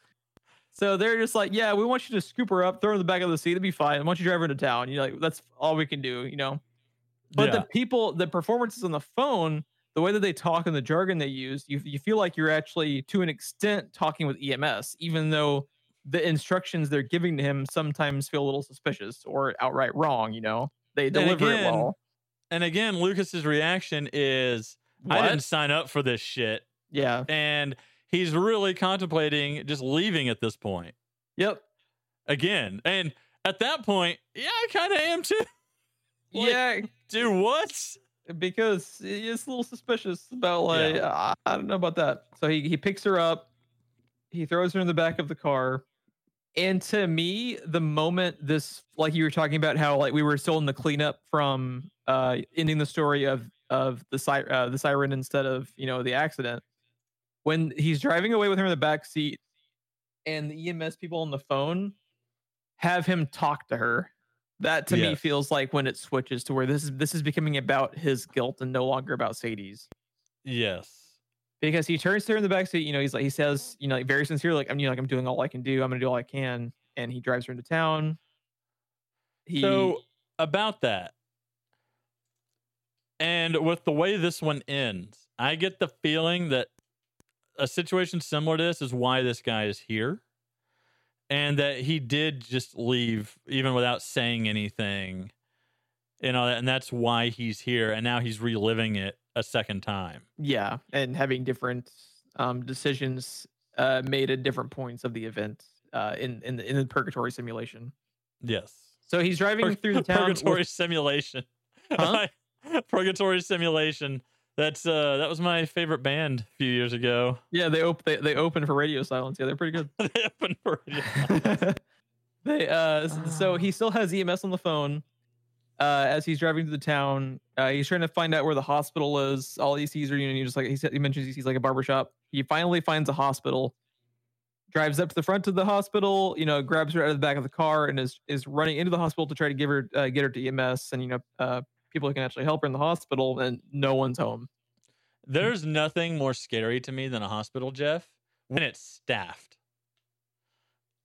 So they're just like, yeah, we want you to scoop her up, throw her in the back of the seat. It'd be fine. I want you to drive her into town. You know, like that's all we can do, you know. But yeah. the people, the performances on the phone, the way that they talk and the jargon they use, you you feel like you're actually to an extent talking with EMS, even though the instructions they're giving to him sometimes feel a little suspicious or outright wrong. You know, they deliver it again, well. and again, Lucas's reaction is, "I didn't sign up for this shit," Yeah. and he's really contemplating just leaving at this point. Yep. Again, and at that point, yeah, I kind of am too. Like, yeah, Do what? because it's a little suspicious about like Yeah. I, I don't know about that. So he he picks her up, he throws her in the back of the car, and to me, the moment this like you were talking about how like we were still in the cleanup from uh ending the story of of the si- uh, the siren instead of you know the accident. When he's driving away with her in the back seat and the EMS people on the phone have him talk to her that to me feels like when it switches to where this is this is becoming about his guilt and no longer about Sadie's. Yes. because he turns to her in the back seat you know he's like he says you know like very sincere like I'm you know like I'm doing all I can do. I'm gonna do all I can. And he drives her into town. He So about that, and with the way this one ends, I get the feeling that a situation similar to this is why this guy is here, and that he did just leave even without saying anything, you know, and that's why he's here, and now he's reliving it a second time. yeah and having different um decisions uh made at different points of the event uh in in the, in the purgatory simulation Yes. so he's driving Pur- through the town with- Purgatory simulation. Huh? Purgatory simulation. That's uh that was my favorite band a few years ago. yeah they op- they, they open for radio silence yeah they're pretty good they opened for radio. they uh so he still has EMS on the phone uh as he's driving to the town uh he's trying to find out where the hospital is all he sees are you know he just like he said he mentions he sees like a barber shop he finally finds a hospital drives up to the front of the hospital you know grabs her out of the back of the car and is is running into the hospital to try to give her uh, get her to EMS and you know uh people who can actually help her in the hospital and no one's home There's nothing more scary to me than a hospital, Jeff, when it's staffed.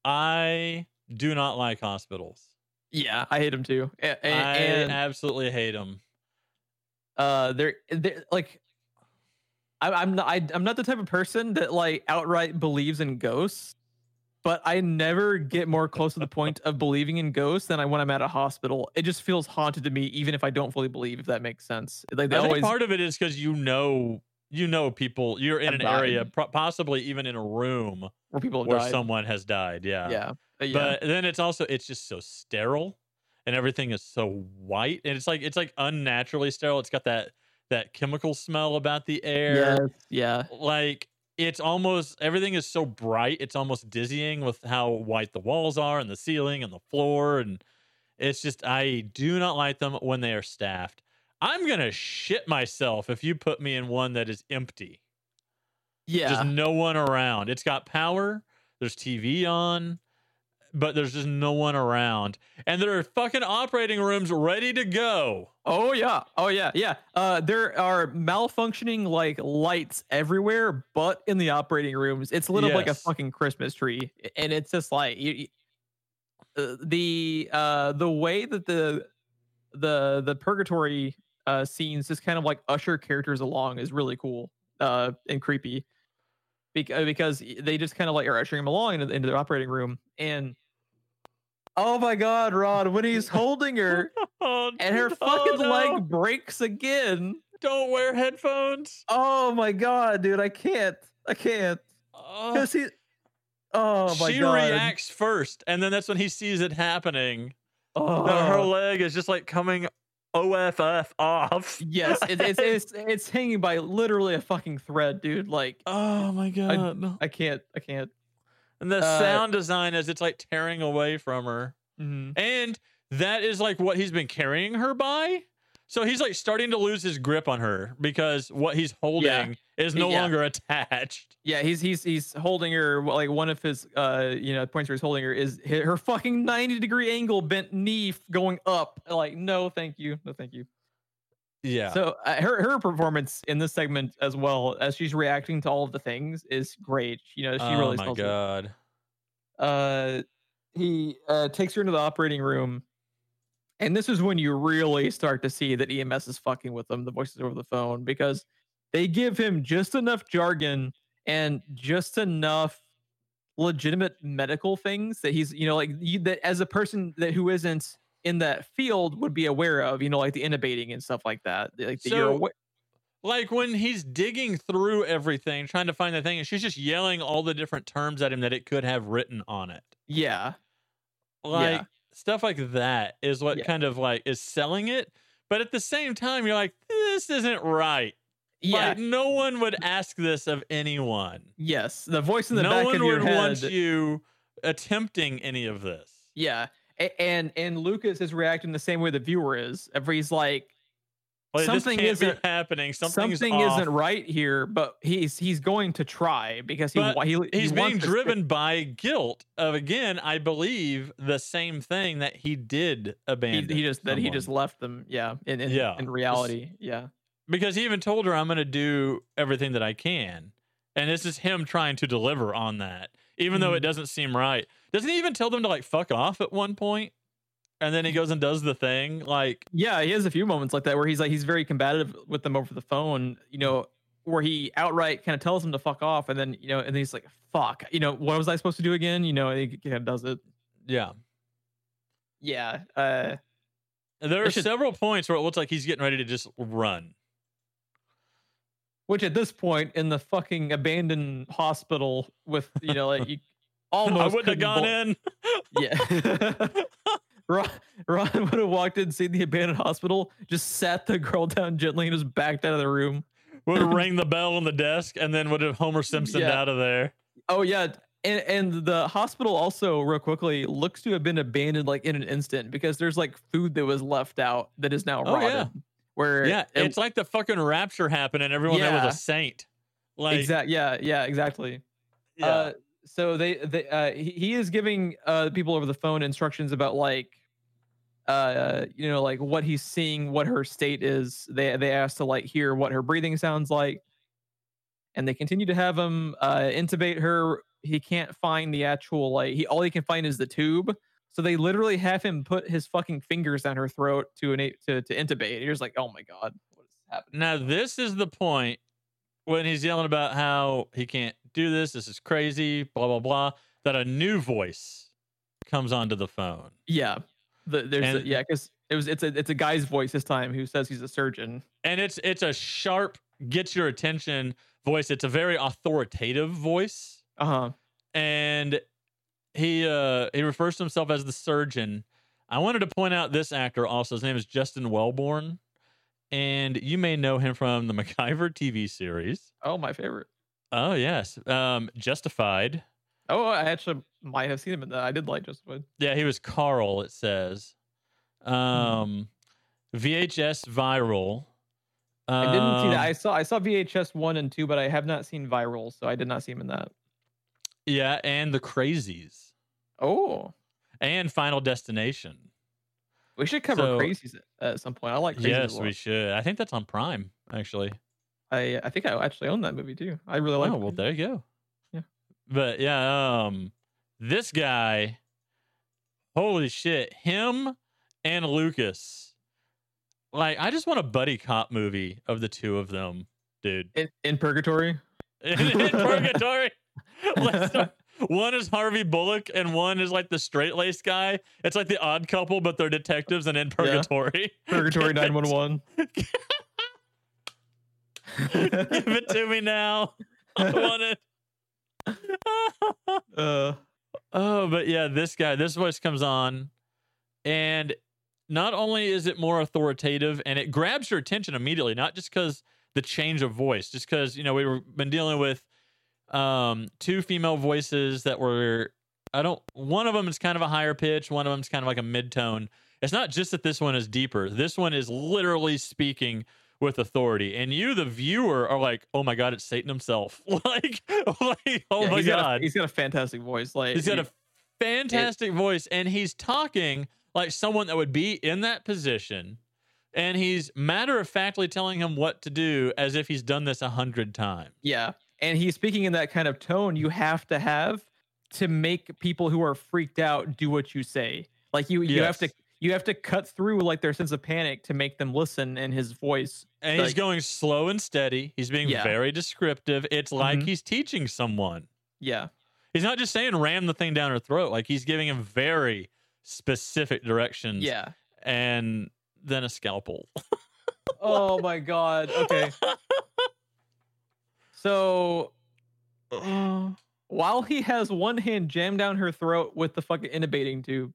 I do not like hospitals. Yeah, I hate them too. A- a- I And, absolutely hate them. uh, they're, they're like, I, I'm not. I, I'm not the type of person that like outright believes in ghosts. But I never get more close to the point of believing in ghosts than I when I'm at a hospital. It just feels haunted to me, even if I don't fully believe. If that makes sense, like I think part of it is because you know, you know, people. You're in an area, died. pro- possibly even in a room where people have where died. someone has died. Yeah. yeah, yeah. But then it's also it's just so sterile, and everything is so white, and it's like it's like unnaturally sterile. It's got that that chemical smell about the air. Yes, yeah, like it's almost everything is so bright it's almost dizzying with how white the walls are and the ceiling and the floor and it's just i do not like them when they are staffed. I'm gonna shit myself if you put me in one that is empty. Yeah. just no one around. It's got power there's tv on but there's just no one around and there are fucking operating rooms ready to go Oh yeah. Oh yeah. Yeah. Uh, there are malfunctioning like lights everywhere, but in the operating rooms, it's lit up like a fucking Christmas tree, and it's just like you, you- uh, the uh the way that the the the purgatory uh scenes just kind of like usher characters along is really cool uh and creepy Uh, because because they just kind of like are ushering them along into, into their operating room and oh my god rod when he's holding her oh, and her oh, fucking no. leg breaks again. don't wear headphones Oh my god, dude, I can't. I can't. Oh. Cause he. Oh my she god. reacts first, and then that's when he sees it happening. Oh. That her leg is just like coming OFF off. yes, it, it's it's it's hanging by literally a fucking thread, dude. Like Oh my god. I can't. I can't. and the uh, sound design as it's like tearing away from her. Mhm. And that is like what he's been carrying her by. So he's like starting to lose his grip on her because what he's holding is no Yeah. longer attached. Yeah, he's he's he's holding her like one of his uh you know points where he's holding her is her fucking ninety degree angle bent knee going up. Like no, thank you, no thank you. Yeah. So uh, her her performance in this segment as well as she's reacting to all of the things is great. You know, she oh really my sells it. god. Uh, he uh, takes her into the operating room, and this is when you really start to see that EMS is fucking with them. The voices over the phone because they give him just enough jargon and just enough legitimate medical things that he's you know like you, that as a person that who isn't in that field would be aware of you know like the intubating and stuff like that like that you're So- aware, like when he's digging through everything trying to find the thing and she's just yelling all the different terms at him that it could have written on it. Yeah. Like stuff like that is what Yeah. kind of like is selling it but at the same time you're like this isn't right yeah like no one would ask this of anyone yes the voice in the no back of your head. No one would want you attempting any of this Yeah. A- and and Lucas is reacting the same way the viewer is. If he's like Something isn't- happening something's something off. isn't right here, but he's he's going to try because he But he, he he's being driven by guilt of again i believe the same thing that he did abandon he just that he just left them. Yeah. In in, Yeah. in reality. Yeah. Because he even told her i'm going to do everything that i can and this is him trying to deliver on that even though it Mhm. doesn't seem right doesn't he even tell them to like fuck off at one point and then he goes and does the thing like Yeah. He has a few moments like that where he's like he's very combative with them over the phone. You know. Where he outright kind of tells them to fuck off, and then you know, and then he's like, "Fuck," you know, what was I supposed to do again? You know, and he kind of does it. yeah Yeah, uh, there are should- several points where it looks like he's getting ready to just run Which at this point in the fucking abandoned hospital with you know like you almost i wouldn't have gone bel- in Yeah. Ron, Ron would have walked in, seen the abandoned hospital, just sat the girl down gently, and just backed out of the room. would have rang the bell on the desk and then would have homer simpson Yeah. out of there Oh yeah, and and the hospital also real quickly looks to have been abandoned like in an instant because there's like food that was left out that is now Oh, rotted. yeah. Where yeah it- it's like the fucking rapture happened and everyone there Yeah. was a saint like exact yeah yeah exactly. yeah. Uh, so they, they uh, he, he is giving uh, people over the phone instructions about like, uh, you know, like what he's seeing, what her state is. They they ask to like hear what her breathing sounds like. and they continue to have him uh, intubate her. He can't find the actual like he all he can find is the tube. So they literally have him put his fucking fingers down her throat to an to to intubate. You're just like, oh my god, what is happening? Now this is the point when he's yelling about how he can't do this. This is crazy. Blah blah blah. That a new voice comes onto the phone. Yeah, the, there's And- a, yeah because it was it's a it's a guy's voice this time who says he's a surgeon. and it's it's a sharp gets your attention voice it's a very authoritative voice Uh huh. and he uh he refers to himself as the surgeon i wanted to point out this actor also his name is justin welborn and you may know him from the MacGyver TV series. Oh, my favorite. Oh yes, um, Justified. Oh, I actually might have seen him in that. I did like Justified. Yeah, he was Carl. It says, um, VHS viral. I didn't see that. Um, I saw I saw VHS one and two, but I have not seen Viral, so I did not see him in that. Yeah, and the Crazies Oh, and Final Destination. we should cover So- Crazies at, some point. I like Crazies. yes, we should. I think that's on Prime actually. I I think I actually own that movie too. I really like. oh well, there you go. Yeah. But yeah, um, this guy, holy shit, him and Lucas. Like, I just want a buddy cop movie of the two of them, dude. in, in Purgatory. in, in purgatory. Let's not- one is Harvey Bullock and one is like the straight laced guy. It's like the odd couple, but they're detectives and in purgatory. Purgatory nine one one. Give it to me now. I want it. Uh, oh, but yeah, this guy, this voice comes on, and not only is it more authoritative and it grabs your attention immediately, not just because the change of voice, just because you know we've been dealing with um two female voices that were I don't one of them is kind of a higher pitch, one of them is kind of like a mid tone. It's not just that this one is deeper. This one is literally speaking with authority, and you, the viewer, are like, "Oh my god, it's Satan himself!" like, like, oh yeah, my got a- god, he's got a fantastic voice. Like He's got he- a fantastic voice, and he's talking like someone that would be in that position. And he's matter of factly telling him what to do as if he's done this a hundred times. Yeah. And he's speaking in that kind of tone you have to have to make people who are freaked out do what you say. Like you you have to you have to cut through like their sense of panic to make them listen in his voice. And he's going slow and steady. He's being Yeah. very descriptive. It's like Mhm. he's teaching someone. Yeah. He's not just saying ram the thing down her throat. Like he's giving him very specific directions. Yeah. And then a scalpel. Oh my god. Okay. So while he has one hand jammed down her throat with the fucking intubating tube.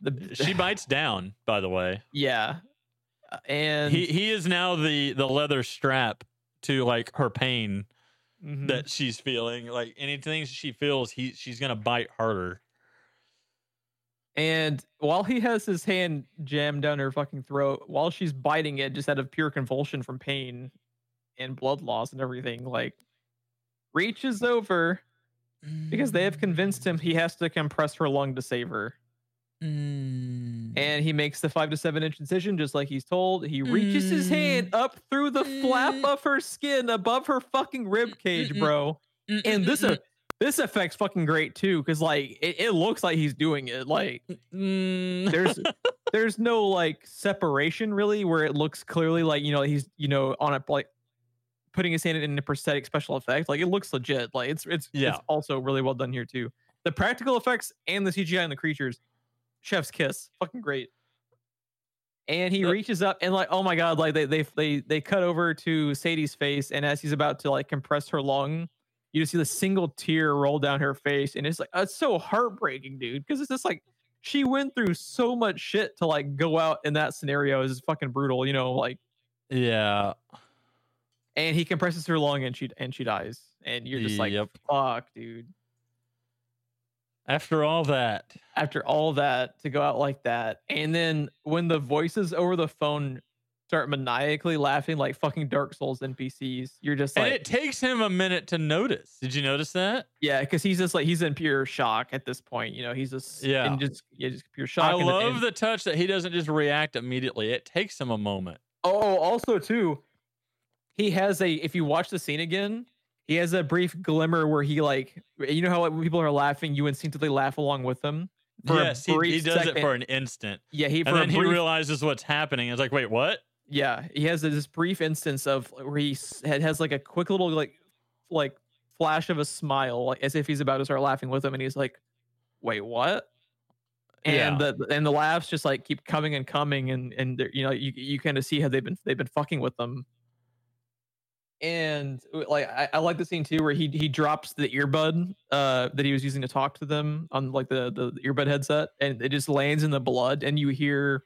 The she bites down, by the way. Yeah. Uh, And he he is now the the leather strap to like her pain Mhm. that she's feeling. Like anything she feels, he she's gonna bite harder. And while he has his hand jammed down her fucking throat, while she's biting it just out of pure convulsion from pain and blood loss and everything, like reaches over because they have convinced him he has to compress her lung to save her. Mm. And he makes the five to seven inch incision just like he's told. He reaches his hand up through the flap Mm. of her skin above her fucking rib cage, bro. And this uh, this effect's fucking great too, because like it, it looks like he's doing it. Like Mm. there's there's no like separation really where it looks clearly like you know he's you know on a like putting his hand in a prosthetic special effect like it looks legit like it's it's Yeah. it's also really well done here too the practical effects and the cgi and the creatures chef's kiss fucking great and he reaches up and like oh my god like they they they they cut over to sadie's face and as he's about to like compress her lung you just see the single tear roll down her face and it's like it's so heartbreaking dude because it's just like she went through so much shit to like go out in that scenario is fucking brutal you know like yeah. And he compresses her lung and she and she dies and you're just like Yep. fuck dude After all that, after all that to go out like that and then when the voices over the phone start maniacally laughing like fucking dark souls npcs you're just and like it takes him a minute to notice. Did you notice that? yeah because he's just like he's in pure shock at this point you know he's just Yeah. in just yeah just pure shock I and- love and- the touch that he doesn't just react immediately. It takes him a moment. oh also too he has a if you watch the scene again he has a brief glimmer where he like you know how like, when people are laughing you instinctively laugh along with them yes, he, he brief does it for an instant, yeah he and then he realizes what's happening. It's like, wait, what? yeah he has this brief instance of where he has like a quick little like like flash of a smile like as if he's about to start laughing with him and he's like wait what and Yeah. the and the laughs just like keep coming and coming and and you know you you kind of see how they've been they've been fucking with them and uh, like I, I like the scene too where he he drops the earbud uh that he was using to talk to them on like the the earbud headset and it just lands in the blood and you hear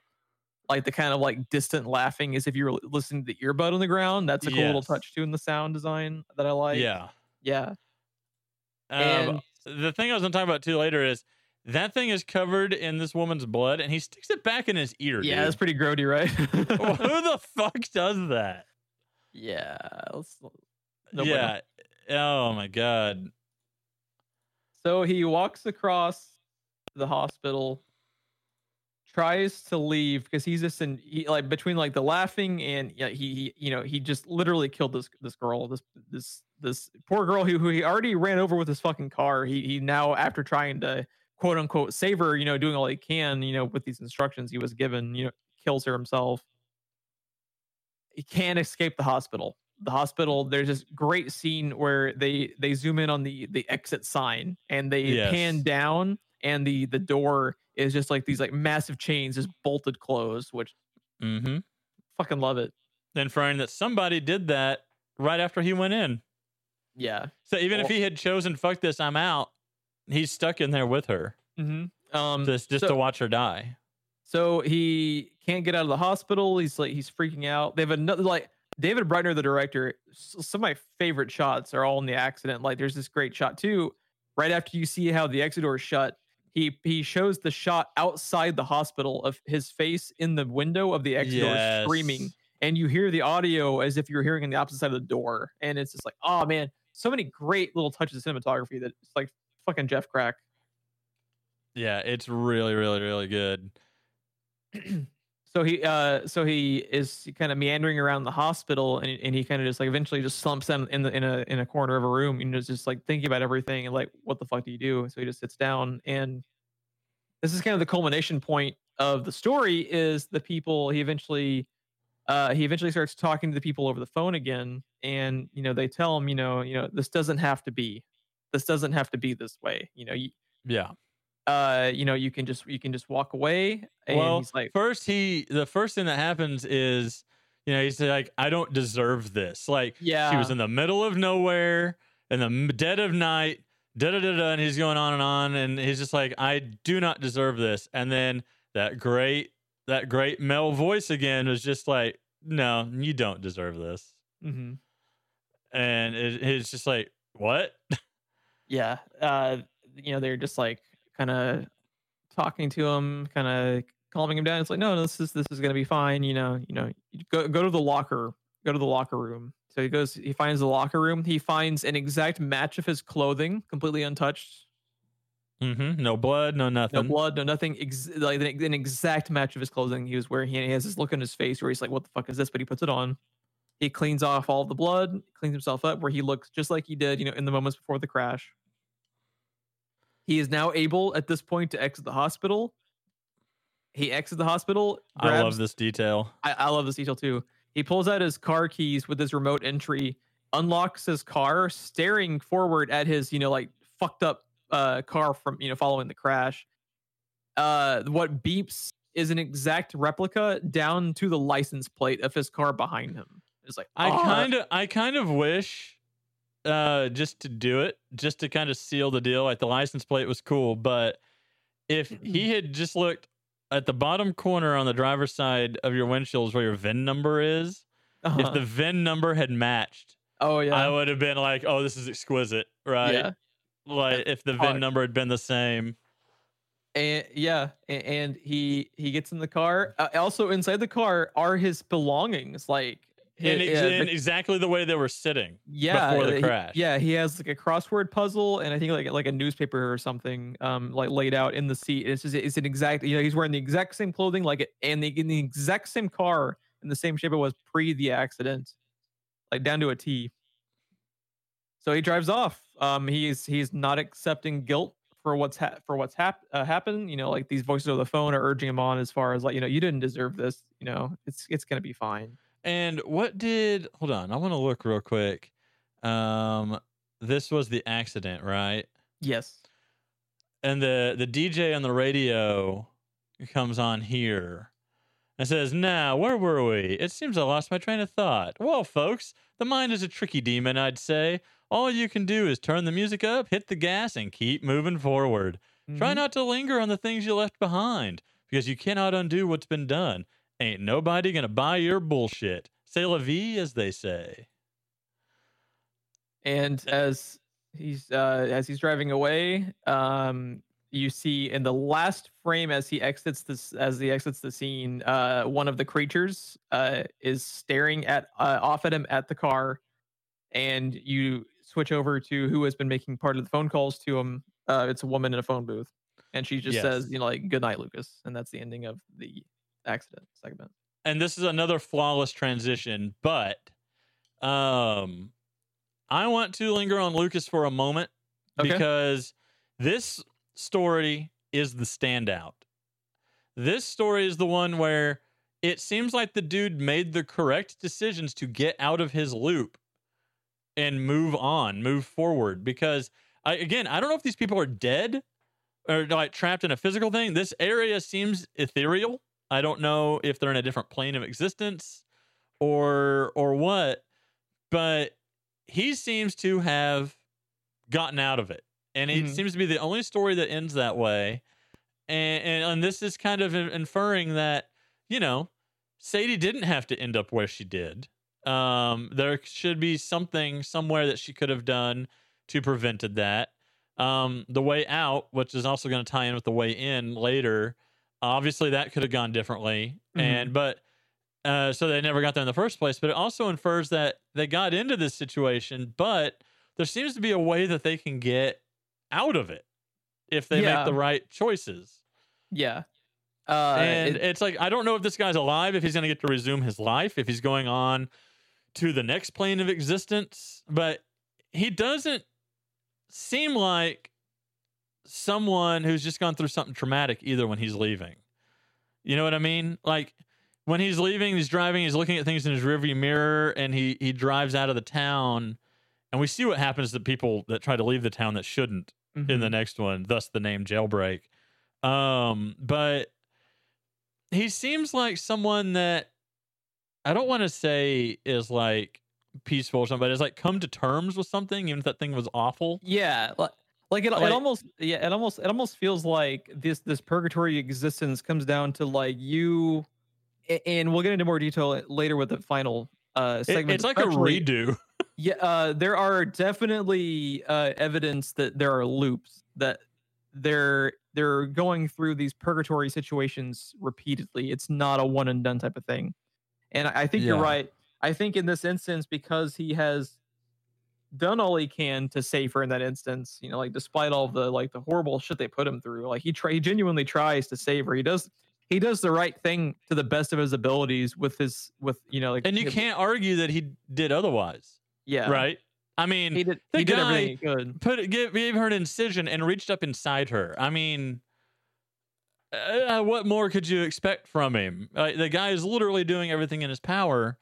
like the kind of like distant laughing as if you were listening to the earbud on the ground that's a cool little touch too in the sound design that i like yeah. yeah Um, and the thing I was gonna talk about too later is that thing is covered in this woman's blood, and he sticks it back in his ear. yeah dude. that's pretty grody right Who the fuck does that? Yeah let's, bueno. yeah. Oh my god. So he walks across the hospital, tries to leave because he's just in he, like between like the laughing and yeah, he, he you know he just literally killed this this girl this this this poor girl who who he already ran over with his fucking car. He he now after trying to quote unquote save her, you know, doing all he can, you know, with these instructions he was given, you know, kills her himself. He can't escape the hospital. The hospital, there's this great scene where they they zoom in on the the exit sign and they pan down and the the door is just like these like massive chains just bolted closed, which Mm-hmm. fucking love it. Inferring that somebody did that right after he went in. Yeah. So even if he had chosen "fuck this, I'm out," he's stuck in there with her Mm-hmm. Um, just just so- to watch her die. So he can't get out of the hospital. He's like he's freaking out. They have another like David Bruckner, the director. Some of my favorite shots are all in the accident. Like there's this great shot too. Right after you see how the exit door is shut, he he shows the shot outside the hospital of his face in the window of the exit door screaming, and you hear the audio as if you're hearing on the opposite side of the door. And it's just like, oh man, so many great little touches of cinematography that it's like fucking Jeff Crack. Yeah, it's really, really, really good. so he uh so he is kind of meandering around the hospital and, and he kind of just like eventually just slumps down in the in a in a corner of a room and is just like thinking about everything and like what the fuck do you do so he just sits down and this is kind of the culmination point of the story is the people he eventually uh he eventually starts talking to the people over the phone again and you know they tell him you know you know this doesn't have to be this doesn't have to be this way you know you, Yeah. Uh you know you can just you can just walk away and well, he's like first he the first thing that happens is, you know, he's like, I don't deserve this. Like yeah she was in the middle of nowhere in the dead of night. Da da da da, and he's going on and on, and he's just like, I do not deserve this. And then that great that great male voice again was just like, No, you don't deserve this. hmm And it, it's just like, what? yeah uh you know they're just like kind of talking to him kind of calming him down. It's like no, no this is this is gonna be fine you know you know go go to the locker go to the locker room. So he goes he finds the locker room. He finds an exact match of his clothing completely untouched. Mm-hmm. No blood, no nothing. no blood no nothing. Ex- like an, an exact match of his clothing he was wearing. He has this look on his face where he's like what the fuck is this? But he puts it on. He cleans off all the blood cleans himself up where he looks just like he did you know in the moments before the crash he is now able at this point to exit the hospital he exits the hospital I love this detail. I, I love this detail too. He pulls out his car keys with his remote entry, unlocks his car, staring forward at his, you know, like fucked up uh car from you know following the crash. Uh what beeps is an exact replica down to the license plate of his car behind him. It's like I "Ah." kind of I kind of wish uh just to do it, just to kind of seal the deal. Like the license plate was cool, but if he had just looked at the bottom corner on the driver's side of your windshield is where your VIN number is, Uh-huh. if the VIN number had matched, oh yeah. I would have been like, "Oh, this is exquisite," right? Yeah. Like if the VIN number had been the same. and yeah and he he gets in the car uh, also inside the car are his belongings like In, uh, in the- exactly the way they were sitting. yeah before the he- crash. yeah he has like a crossword puzzle and i think like like a newspaper or something um like laid out in the seat it's just it's an exact you know he's wearing the exact same clothing like it and the, in the exact same car in the same shape it was pre the accident like down to a T. So he drives off. Um, he's he's not accepting guilt for what's ha- for what's hap- uh, happened. You know, like these voices on the phone are urging him on as far as like you know you didn't deserve this. You know, it's it's gonna be fine. And what did hold on? I want to look real quick. Um, this was the accident, right? Yes. And the the DJ on the radio comes on here and says, "Now, where were we? It seems I lost my train of thought." Well, folks, the mind is a tricky demon, I'd say. All you can do is turn the music up, hit the gas, and keep moving forward. Try Mhm. not to linger on the things you left behind because you cannot undo what's been done. Ain't nobody gonna buy your bullshit. C'est la vie, as they say. And as he's uh, as he's driving away, um, you see in the last frame as he exits this as he exits the scene, uh, one of the creatures uh, is staring at uh, off at him at the car, and you switch over to who has been making part of the phone calls to him. Uh, it's a woman in a phone booth, and she just says, you know, like "Good night, Lucas," and that's the ending of the accident segment. and this is another flawless transition, but um I want to linger on Lucas for a moment Okay. because this story is the standout. This story is the one where it seems like the dude made the correct decisions to get out of his loop and move on, move forward because I again, I don't know if these people are dead or like trapped in a physical thing. This area seems ethereal. I don't know if they're in a different plane of existence or or what, but he seems to have gotten out of it. And it Mhm. seems to be the only story that ends that way. And, and and this is kind of inferring that, you know, Sadie didn't have to end up where she did. Um, there should be something somewhere that she could have done to prevented that. Um, the way out, which is also going to tie in with the way in later, obviously that could have gone differently. And but uh, so they never got there in the first place. But it also infers that they got into this situation, but there seems to be a way that they can get out of it if they Yeah. make the right choices. Yeah. Uh, and it- it's like I don't know if this guy's alive, if he's going to get to resume his life, if he's going on to the next plane of existence, but he doesn't seem like someone who's just gone through something traumatic either when he's leaving. You know what I mean? Like when he's leaving, he's driving, he's looking at things in his rearview mirror, and he he drives out of the town, and we see what happens to people that try to leave the town that shouldn't in mhm. the next one, thus the name Jailbreak. Um, but he seems like someone that I don't want to say is like peaceful or something, but is like come to terms with something, even if that thing was awful. Yeah, like it, Like- it almost yeah, it almost it almost feels like this this purgatory existence comes down to like you and we'll get into more detail later with the final uh It- segment. it's like a redo. Yeah, uh there are definitely uh evidence that there are loops that they're they're going through these purgatory situations repeatedly. It's not a one and done type of thing. And I I think Yeah. you're right. I think in this instance, because he has done all he can to save her in that instance, you know, like despite all the like the horrible shit they put him through, like he try he genuinely tries to save her. He does he does the right thing to the best of his abilities with his with you know like And you his- can't argue that he did otherwise, yeah right? I mean, he did the he did guy- could. put it, gave, gave her an incision and reached up inside her. I mean, uh, what more could you expect from him? Uh, the guy is literally doing everything in his power.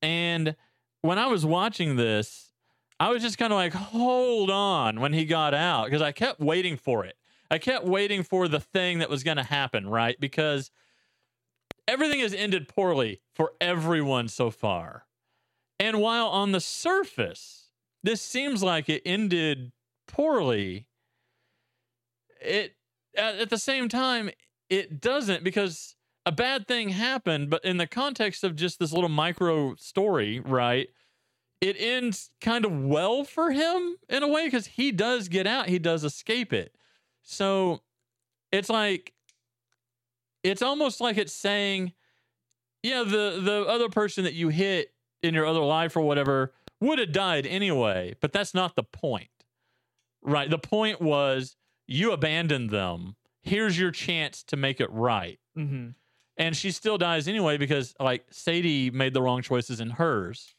And when I was watching this, I was just kind of like, hold on when he got out because I kept waiting for it. I kept waiting for the thing that was going to happen, right? Because everything has ended poorly for everyone so far. And while on the surface, this seems like it ended poorly, it at, at the same time it doesn't because a bad thing happened, but in the context of just this little micro story, right? It ends kind of well for him in a way because he does get out, he does escape it. So it's like it's almost like it's saying, yeah, the the other person that you hit in your other life or whatever would have died anyway, but that's not the point. Right? The point was you abandoned them. Here's your chance to make it right. Mm-hmm. And she still dies anyway because like Sadie made the wrong choices in hers.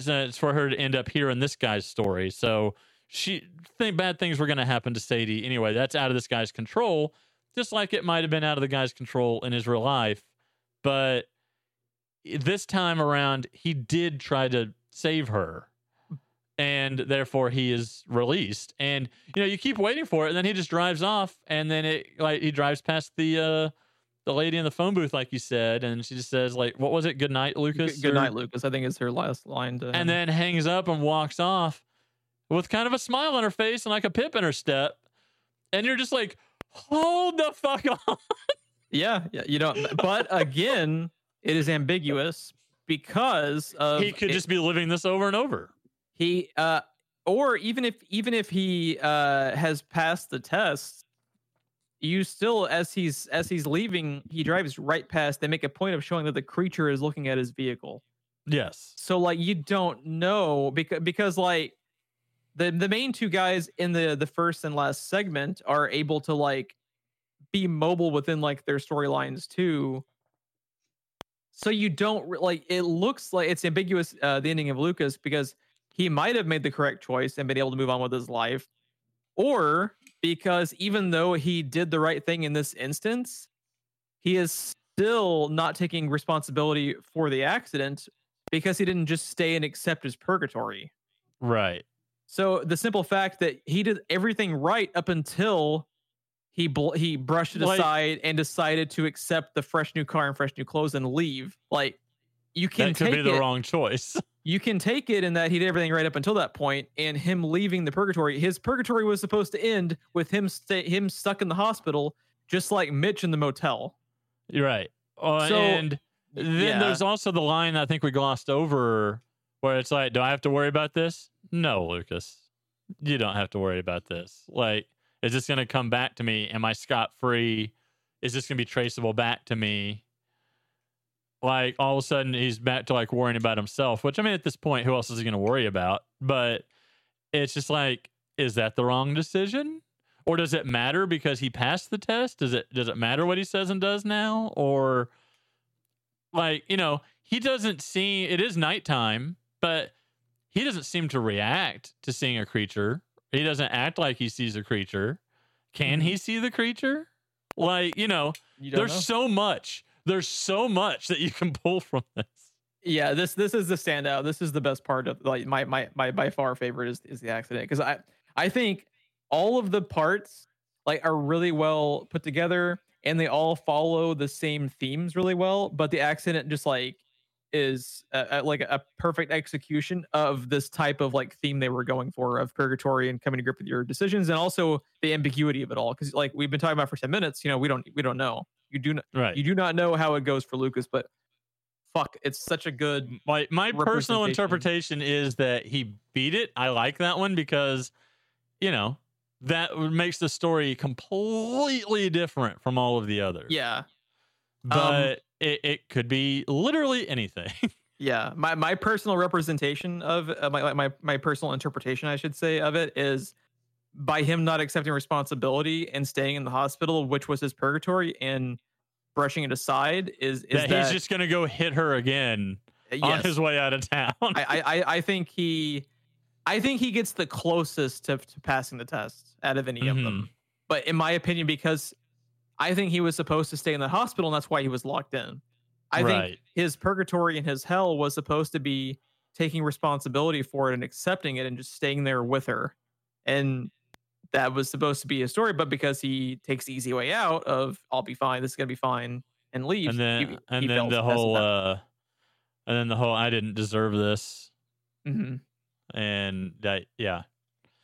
Sense for her to end up here in this guy's story. So she think bad things were going to happen to Sadie anyway. That's out of this guy's control, just like it might have been out of the guy's control in his real life. But this time around, he did try to save her, and therefore he is released. And you know, you keep waiting for it, and then he just drives off, and then it like he drives past the uh the lady in the phone booth, like you said, and she just says like, "What was it? Good night, Lucas." Good, good night, Lucas. I think is her last line to and then hangs up and walks off with kind of a smile on her face and like a pip in her step. And you're just like, hold the fuck on. yeah, yeah, you don't. But again, it is ambiguous because of he could it- just be living this over and over. he uh or even if even if he uh has passed the test you still as he's as he's leaving he drives right past they make a point of showing that the creature is looking at his vehicle. Yes. so like you don't know because because like the the main two guys in the the first and last segment are able to like be mobile within like their storylines too. So you don't like it looks like it's ambiguous uh the ending of lucas because he might have made the correct choice and been able to move on with his life. Or because even though he did the right thing in this instance he is still not taking responsibility for the accident because he didn't just stay and accept his purgatory. Right. So the simple fact that he did everything right up until he bl- he brushed it Like- aside and decided to accept the fresh new car and fresh new clothes and leave. Like you can That could take be the it, wrong choice. you can take it in that he did everything right up until that point, and him leaving the purgatory. His purgatory was supposed to end with him stay him stuck in the hospital, just like Mitch in the motel. You're right. Uh, So, and then yeah. there's also the line I think we glossed over where it's like, do I have to worry about this? No, Lucas. You don't have to worry about this. Like, is this going to come back to me? Am I scot free? Is this going to be traceable back to me? Like, all of a sudden, he's back to like worrying about himself, which I mean, at this point, who else is he going to worry about? But it's just like, is that the wrong decision? Or does it matter because he passed the test? Does it does it matter what he says and does now? Or like, you know, he doesn't see it is nighttime, but he doesn't seem to react to seeing a creature. He doesn't act like he sees a creature. Can he mm-hmm. see the creature? Like, you know, You there's know. so much. There's so much that you can pull from this. yeah this this is the standout. This is the best part of like my my my by far favorite is is the accident. Because i i think all of the parts like are really well put together and they all follow the same themes really well but the accident just like is a, a- like a perfect execution of this type of like theme they were going for of purgatory and coming to grip with your decisions and also the ambiguity of it all. Because like we've been talking about for 10 minutes you know we don't we don't know you do not Right. you do not know how it goes for lucas but fuck it's such a good my my personal interpretation is that he beat it. I like that one because, you know, that makes the story completely different from all of the others. yeah But it, it could be literally anything. Yeah, my my personal representation of uh, my my my personal interpretation, I should say, of it is by him not accepting responsibility and staying in the hospital, which was his purgatory, and brushing it aside is is that, that, he's just gonna go hit her again uh, on his way out of town. I, I I think he, I think he gets the closest to, to passing the test out of any of Mm-hmm. them. But in my opinion, because I think he was supposed to stay in the hospital, and that's why he was locked in. I think his purgatory and his hell was supposed to be taking responsibility for it and accepting it and just staying there with her. And that was supposed to be his story, but because he takes the easy way out of I'll be fine, this is gonna be fine, and leaves. and then he- and he then the whole uh and then the whole I didn't deserve this Mhm. and that yeah.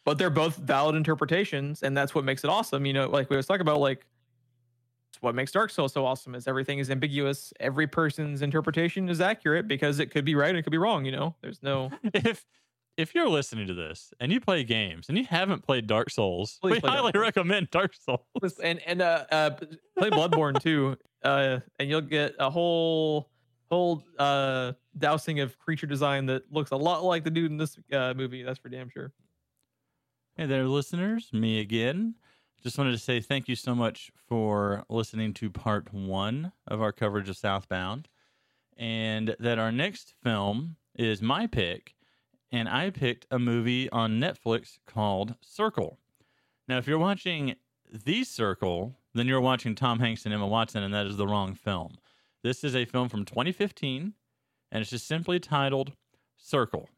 but they're both valid interpretations and that's what makes it awesome you know like we was talking about like it's what makes dark souls so awesome is everything is ambiguous every person's interpretation is accurate because it could be right and it could be wrong you know there's no if if you're listening to this and you play games and you haven't played Dark Souls, Please we Dark highly Souls. recommend Dark Souls. and and uh, uh play bloodborne too uh and you'll get a whole whole uh dousing of creature design that looks a lot like the dude in this uh movie that's for damn sure Hey there, listeners. Me again. Just wanted to say thank you so much for listening to part one of our coverage of Southbound. And that our next film is my pick, and I picked a movie on Netflix called Circle. Now, if you're watching The Circle, then you're watching Tom Hanks and Emma Watson, and that is the wrong film. This is a film from 2015, and it's just simply titled Circle.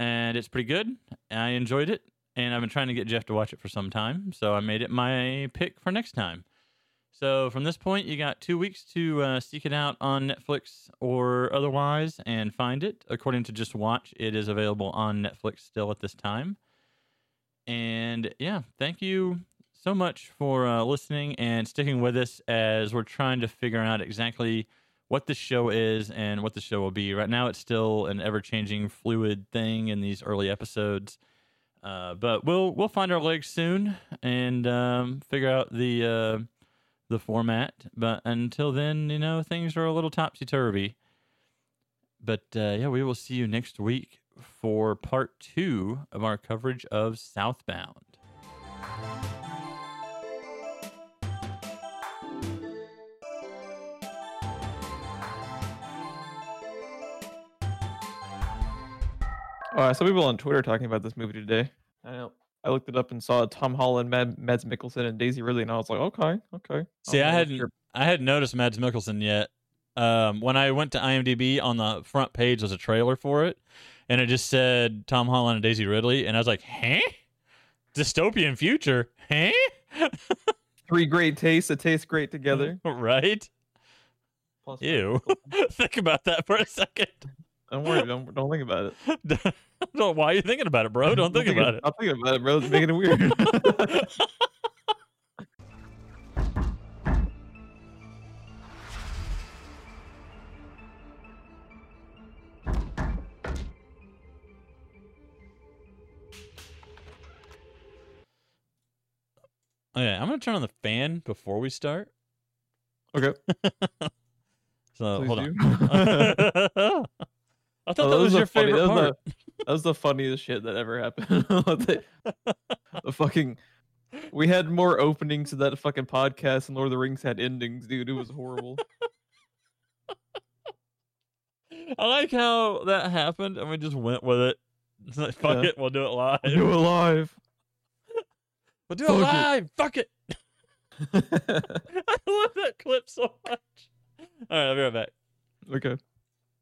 And it's pretty good. I enjoyed it, and I've been trying to get Jeff to watch it for some time, so I made it my pick for next time. So from this point, you got two weeks to uh, seek it out on Netflix or otherwise and find it. According to JustWatch, it is available on Netflix still at this time. And yeah, thank you so much for uh, listening and sticking with us as we're trying to figure out exactly what the show is and what the show will be. Right now, it's still an ever-changing, fluid thing in these early episodes. Uh, but we'll we'll find our legs soon and um, figure out the uh, the format. But until then, you know, things are a little topsy turvy. But uh, yeah, we will see you next week for part two of our coverage of Southbound. Oh, I saw people on Twitter talking about this movie today. I know. I looked it up and saw Tom Holland, Mad, Mads Mikkelsen, and Daisy Ridley, and I was like, okay, okay. See, I hadn't sure. I hadn't noticed Mads Mikkelsen yet. Um, when I went to IMDb, on the front page was a trailer for it, and it just said Tom Holland and Daisy Ridley, and I was like, "Huh? Dystopian future? Huh? Three great tastes that taste great together. right? Plus Ew. think about that for a second. Don't worry, don't, don't think about it. Don't- Why are you thinking about it, bro? Don't think about it. I'm thinking about it, bro. It's making it weird. Okay, I'm gonna turn on the fan before we start. okay. So Please hold on. I thought Oh, that was the your funny- favorite that was part. the- that was the funniest shit that ever happened. the, the fucking we had more openings to that fucking podcast and Lord of the Rings had endings, dude. It was horrible. I like how that happened, and we just went with it. It's like, fuck Yeah. it, we'll do it live. Do it live. We'll do it Fuck it. live. Fuck it. I love that clip so much. All right, I'll be right back. okay.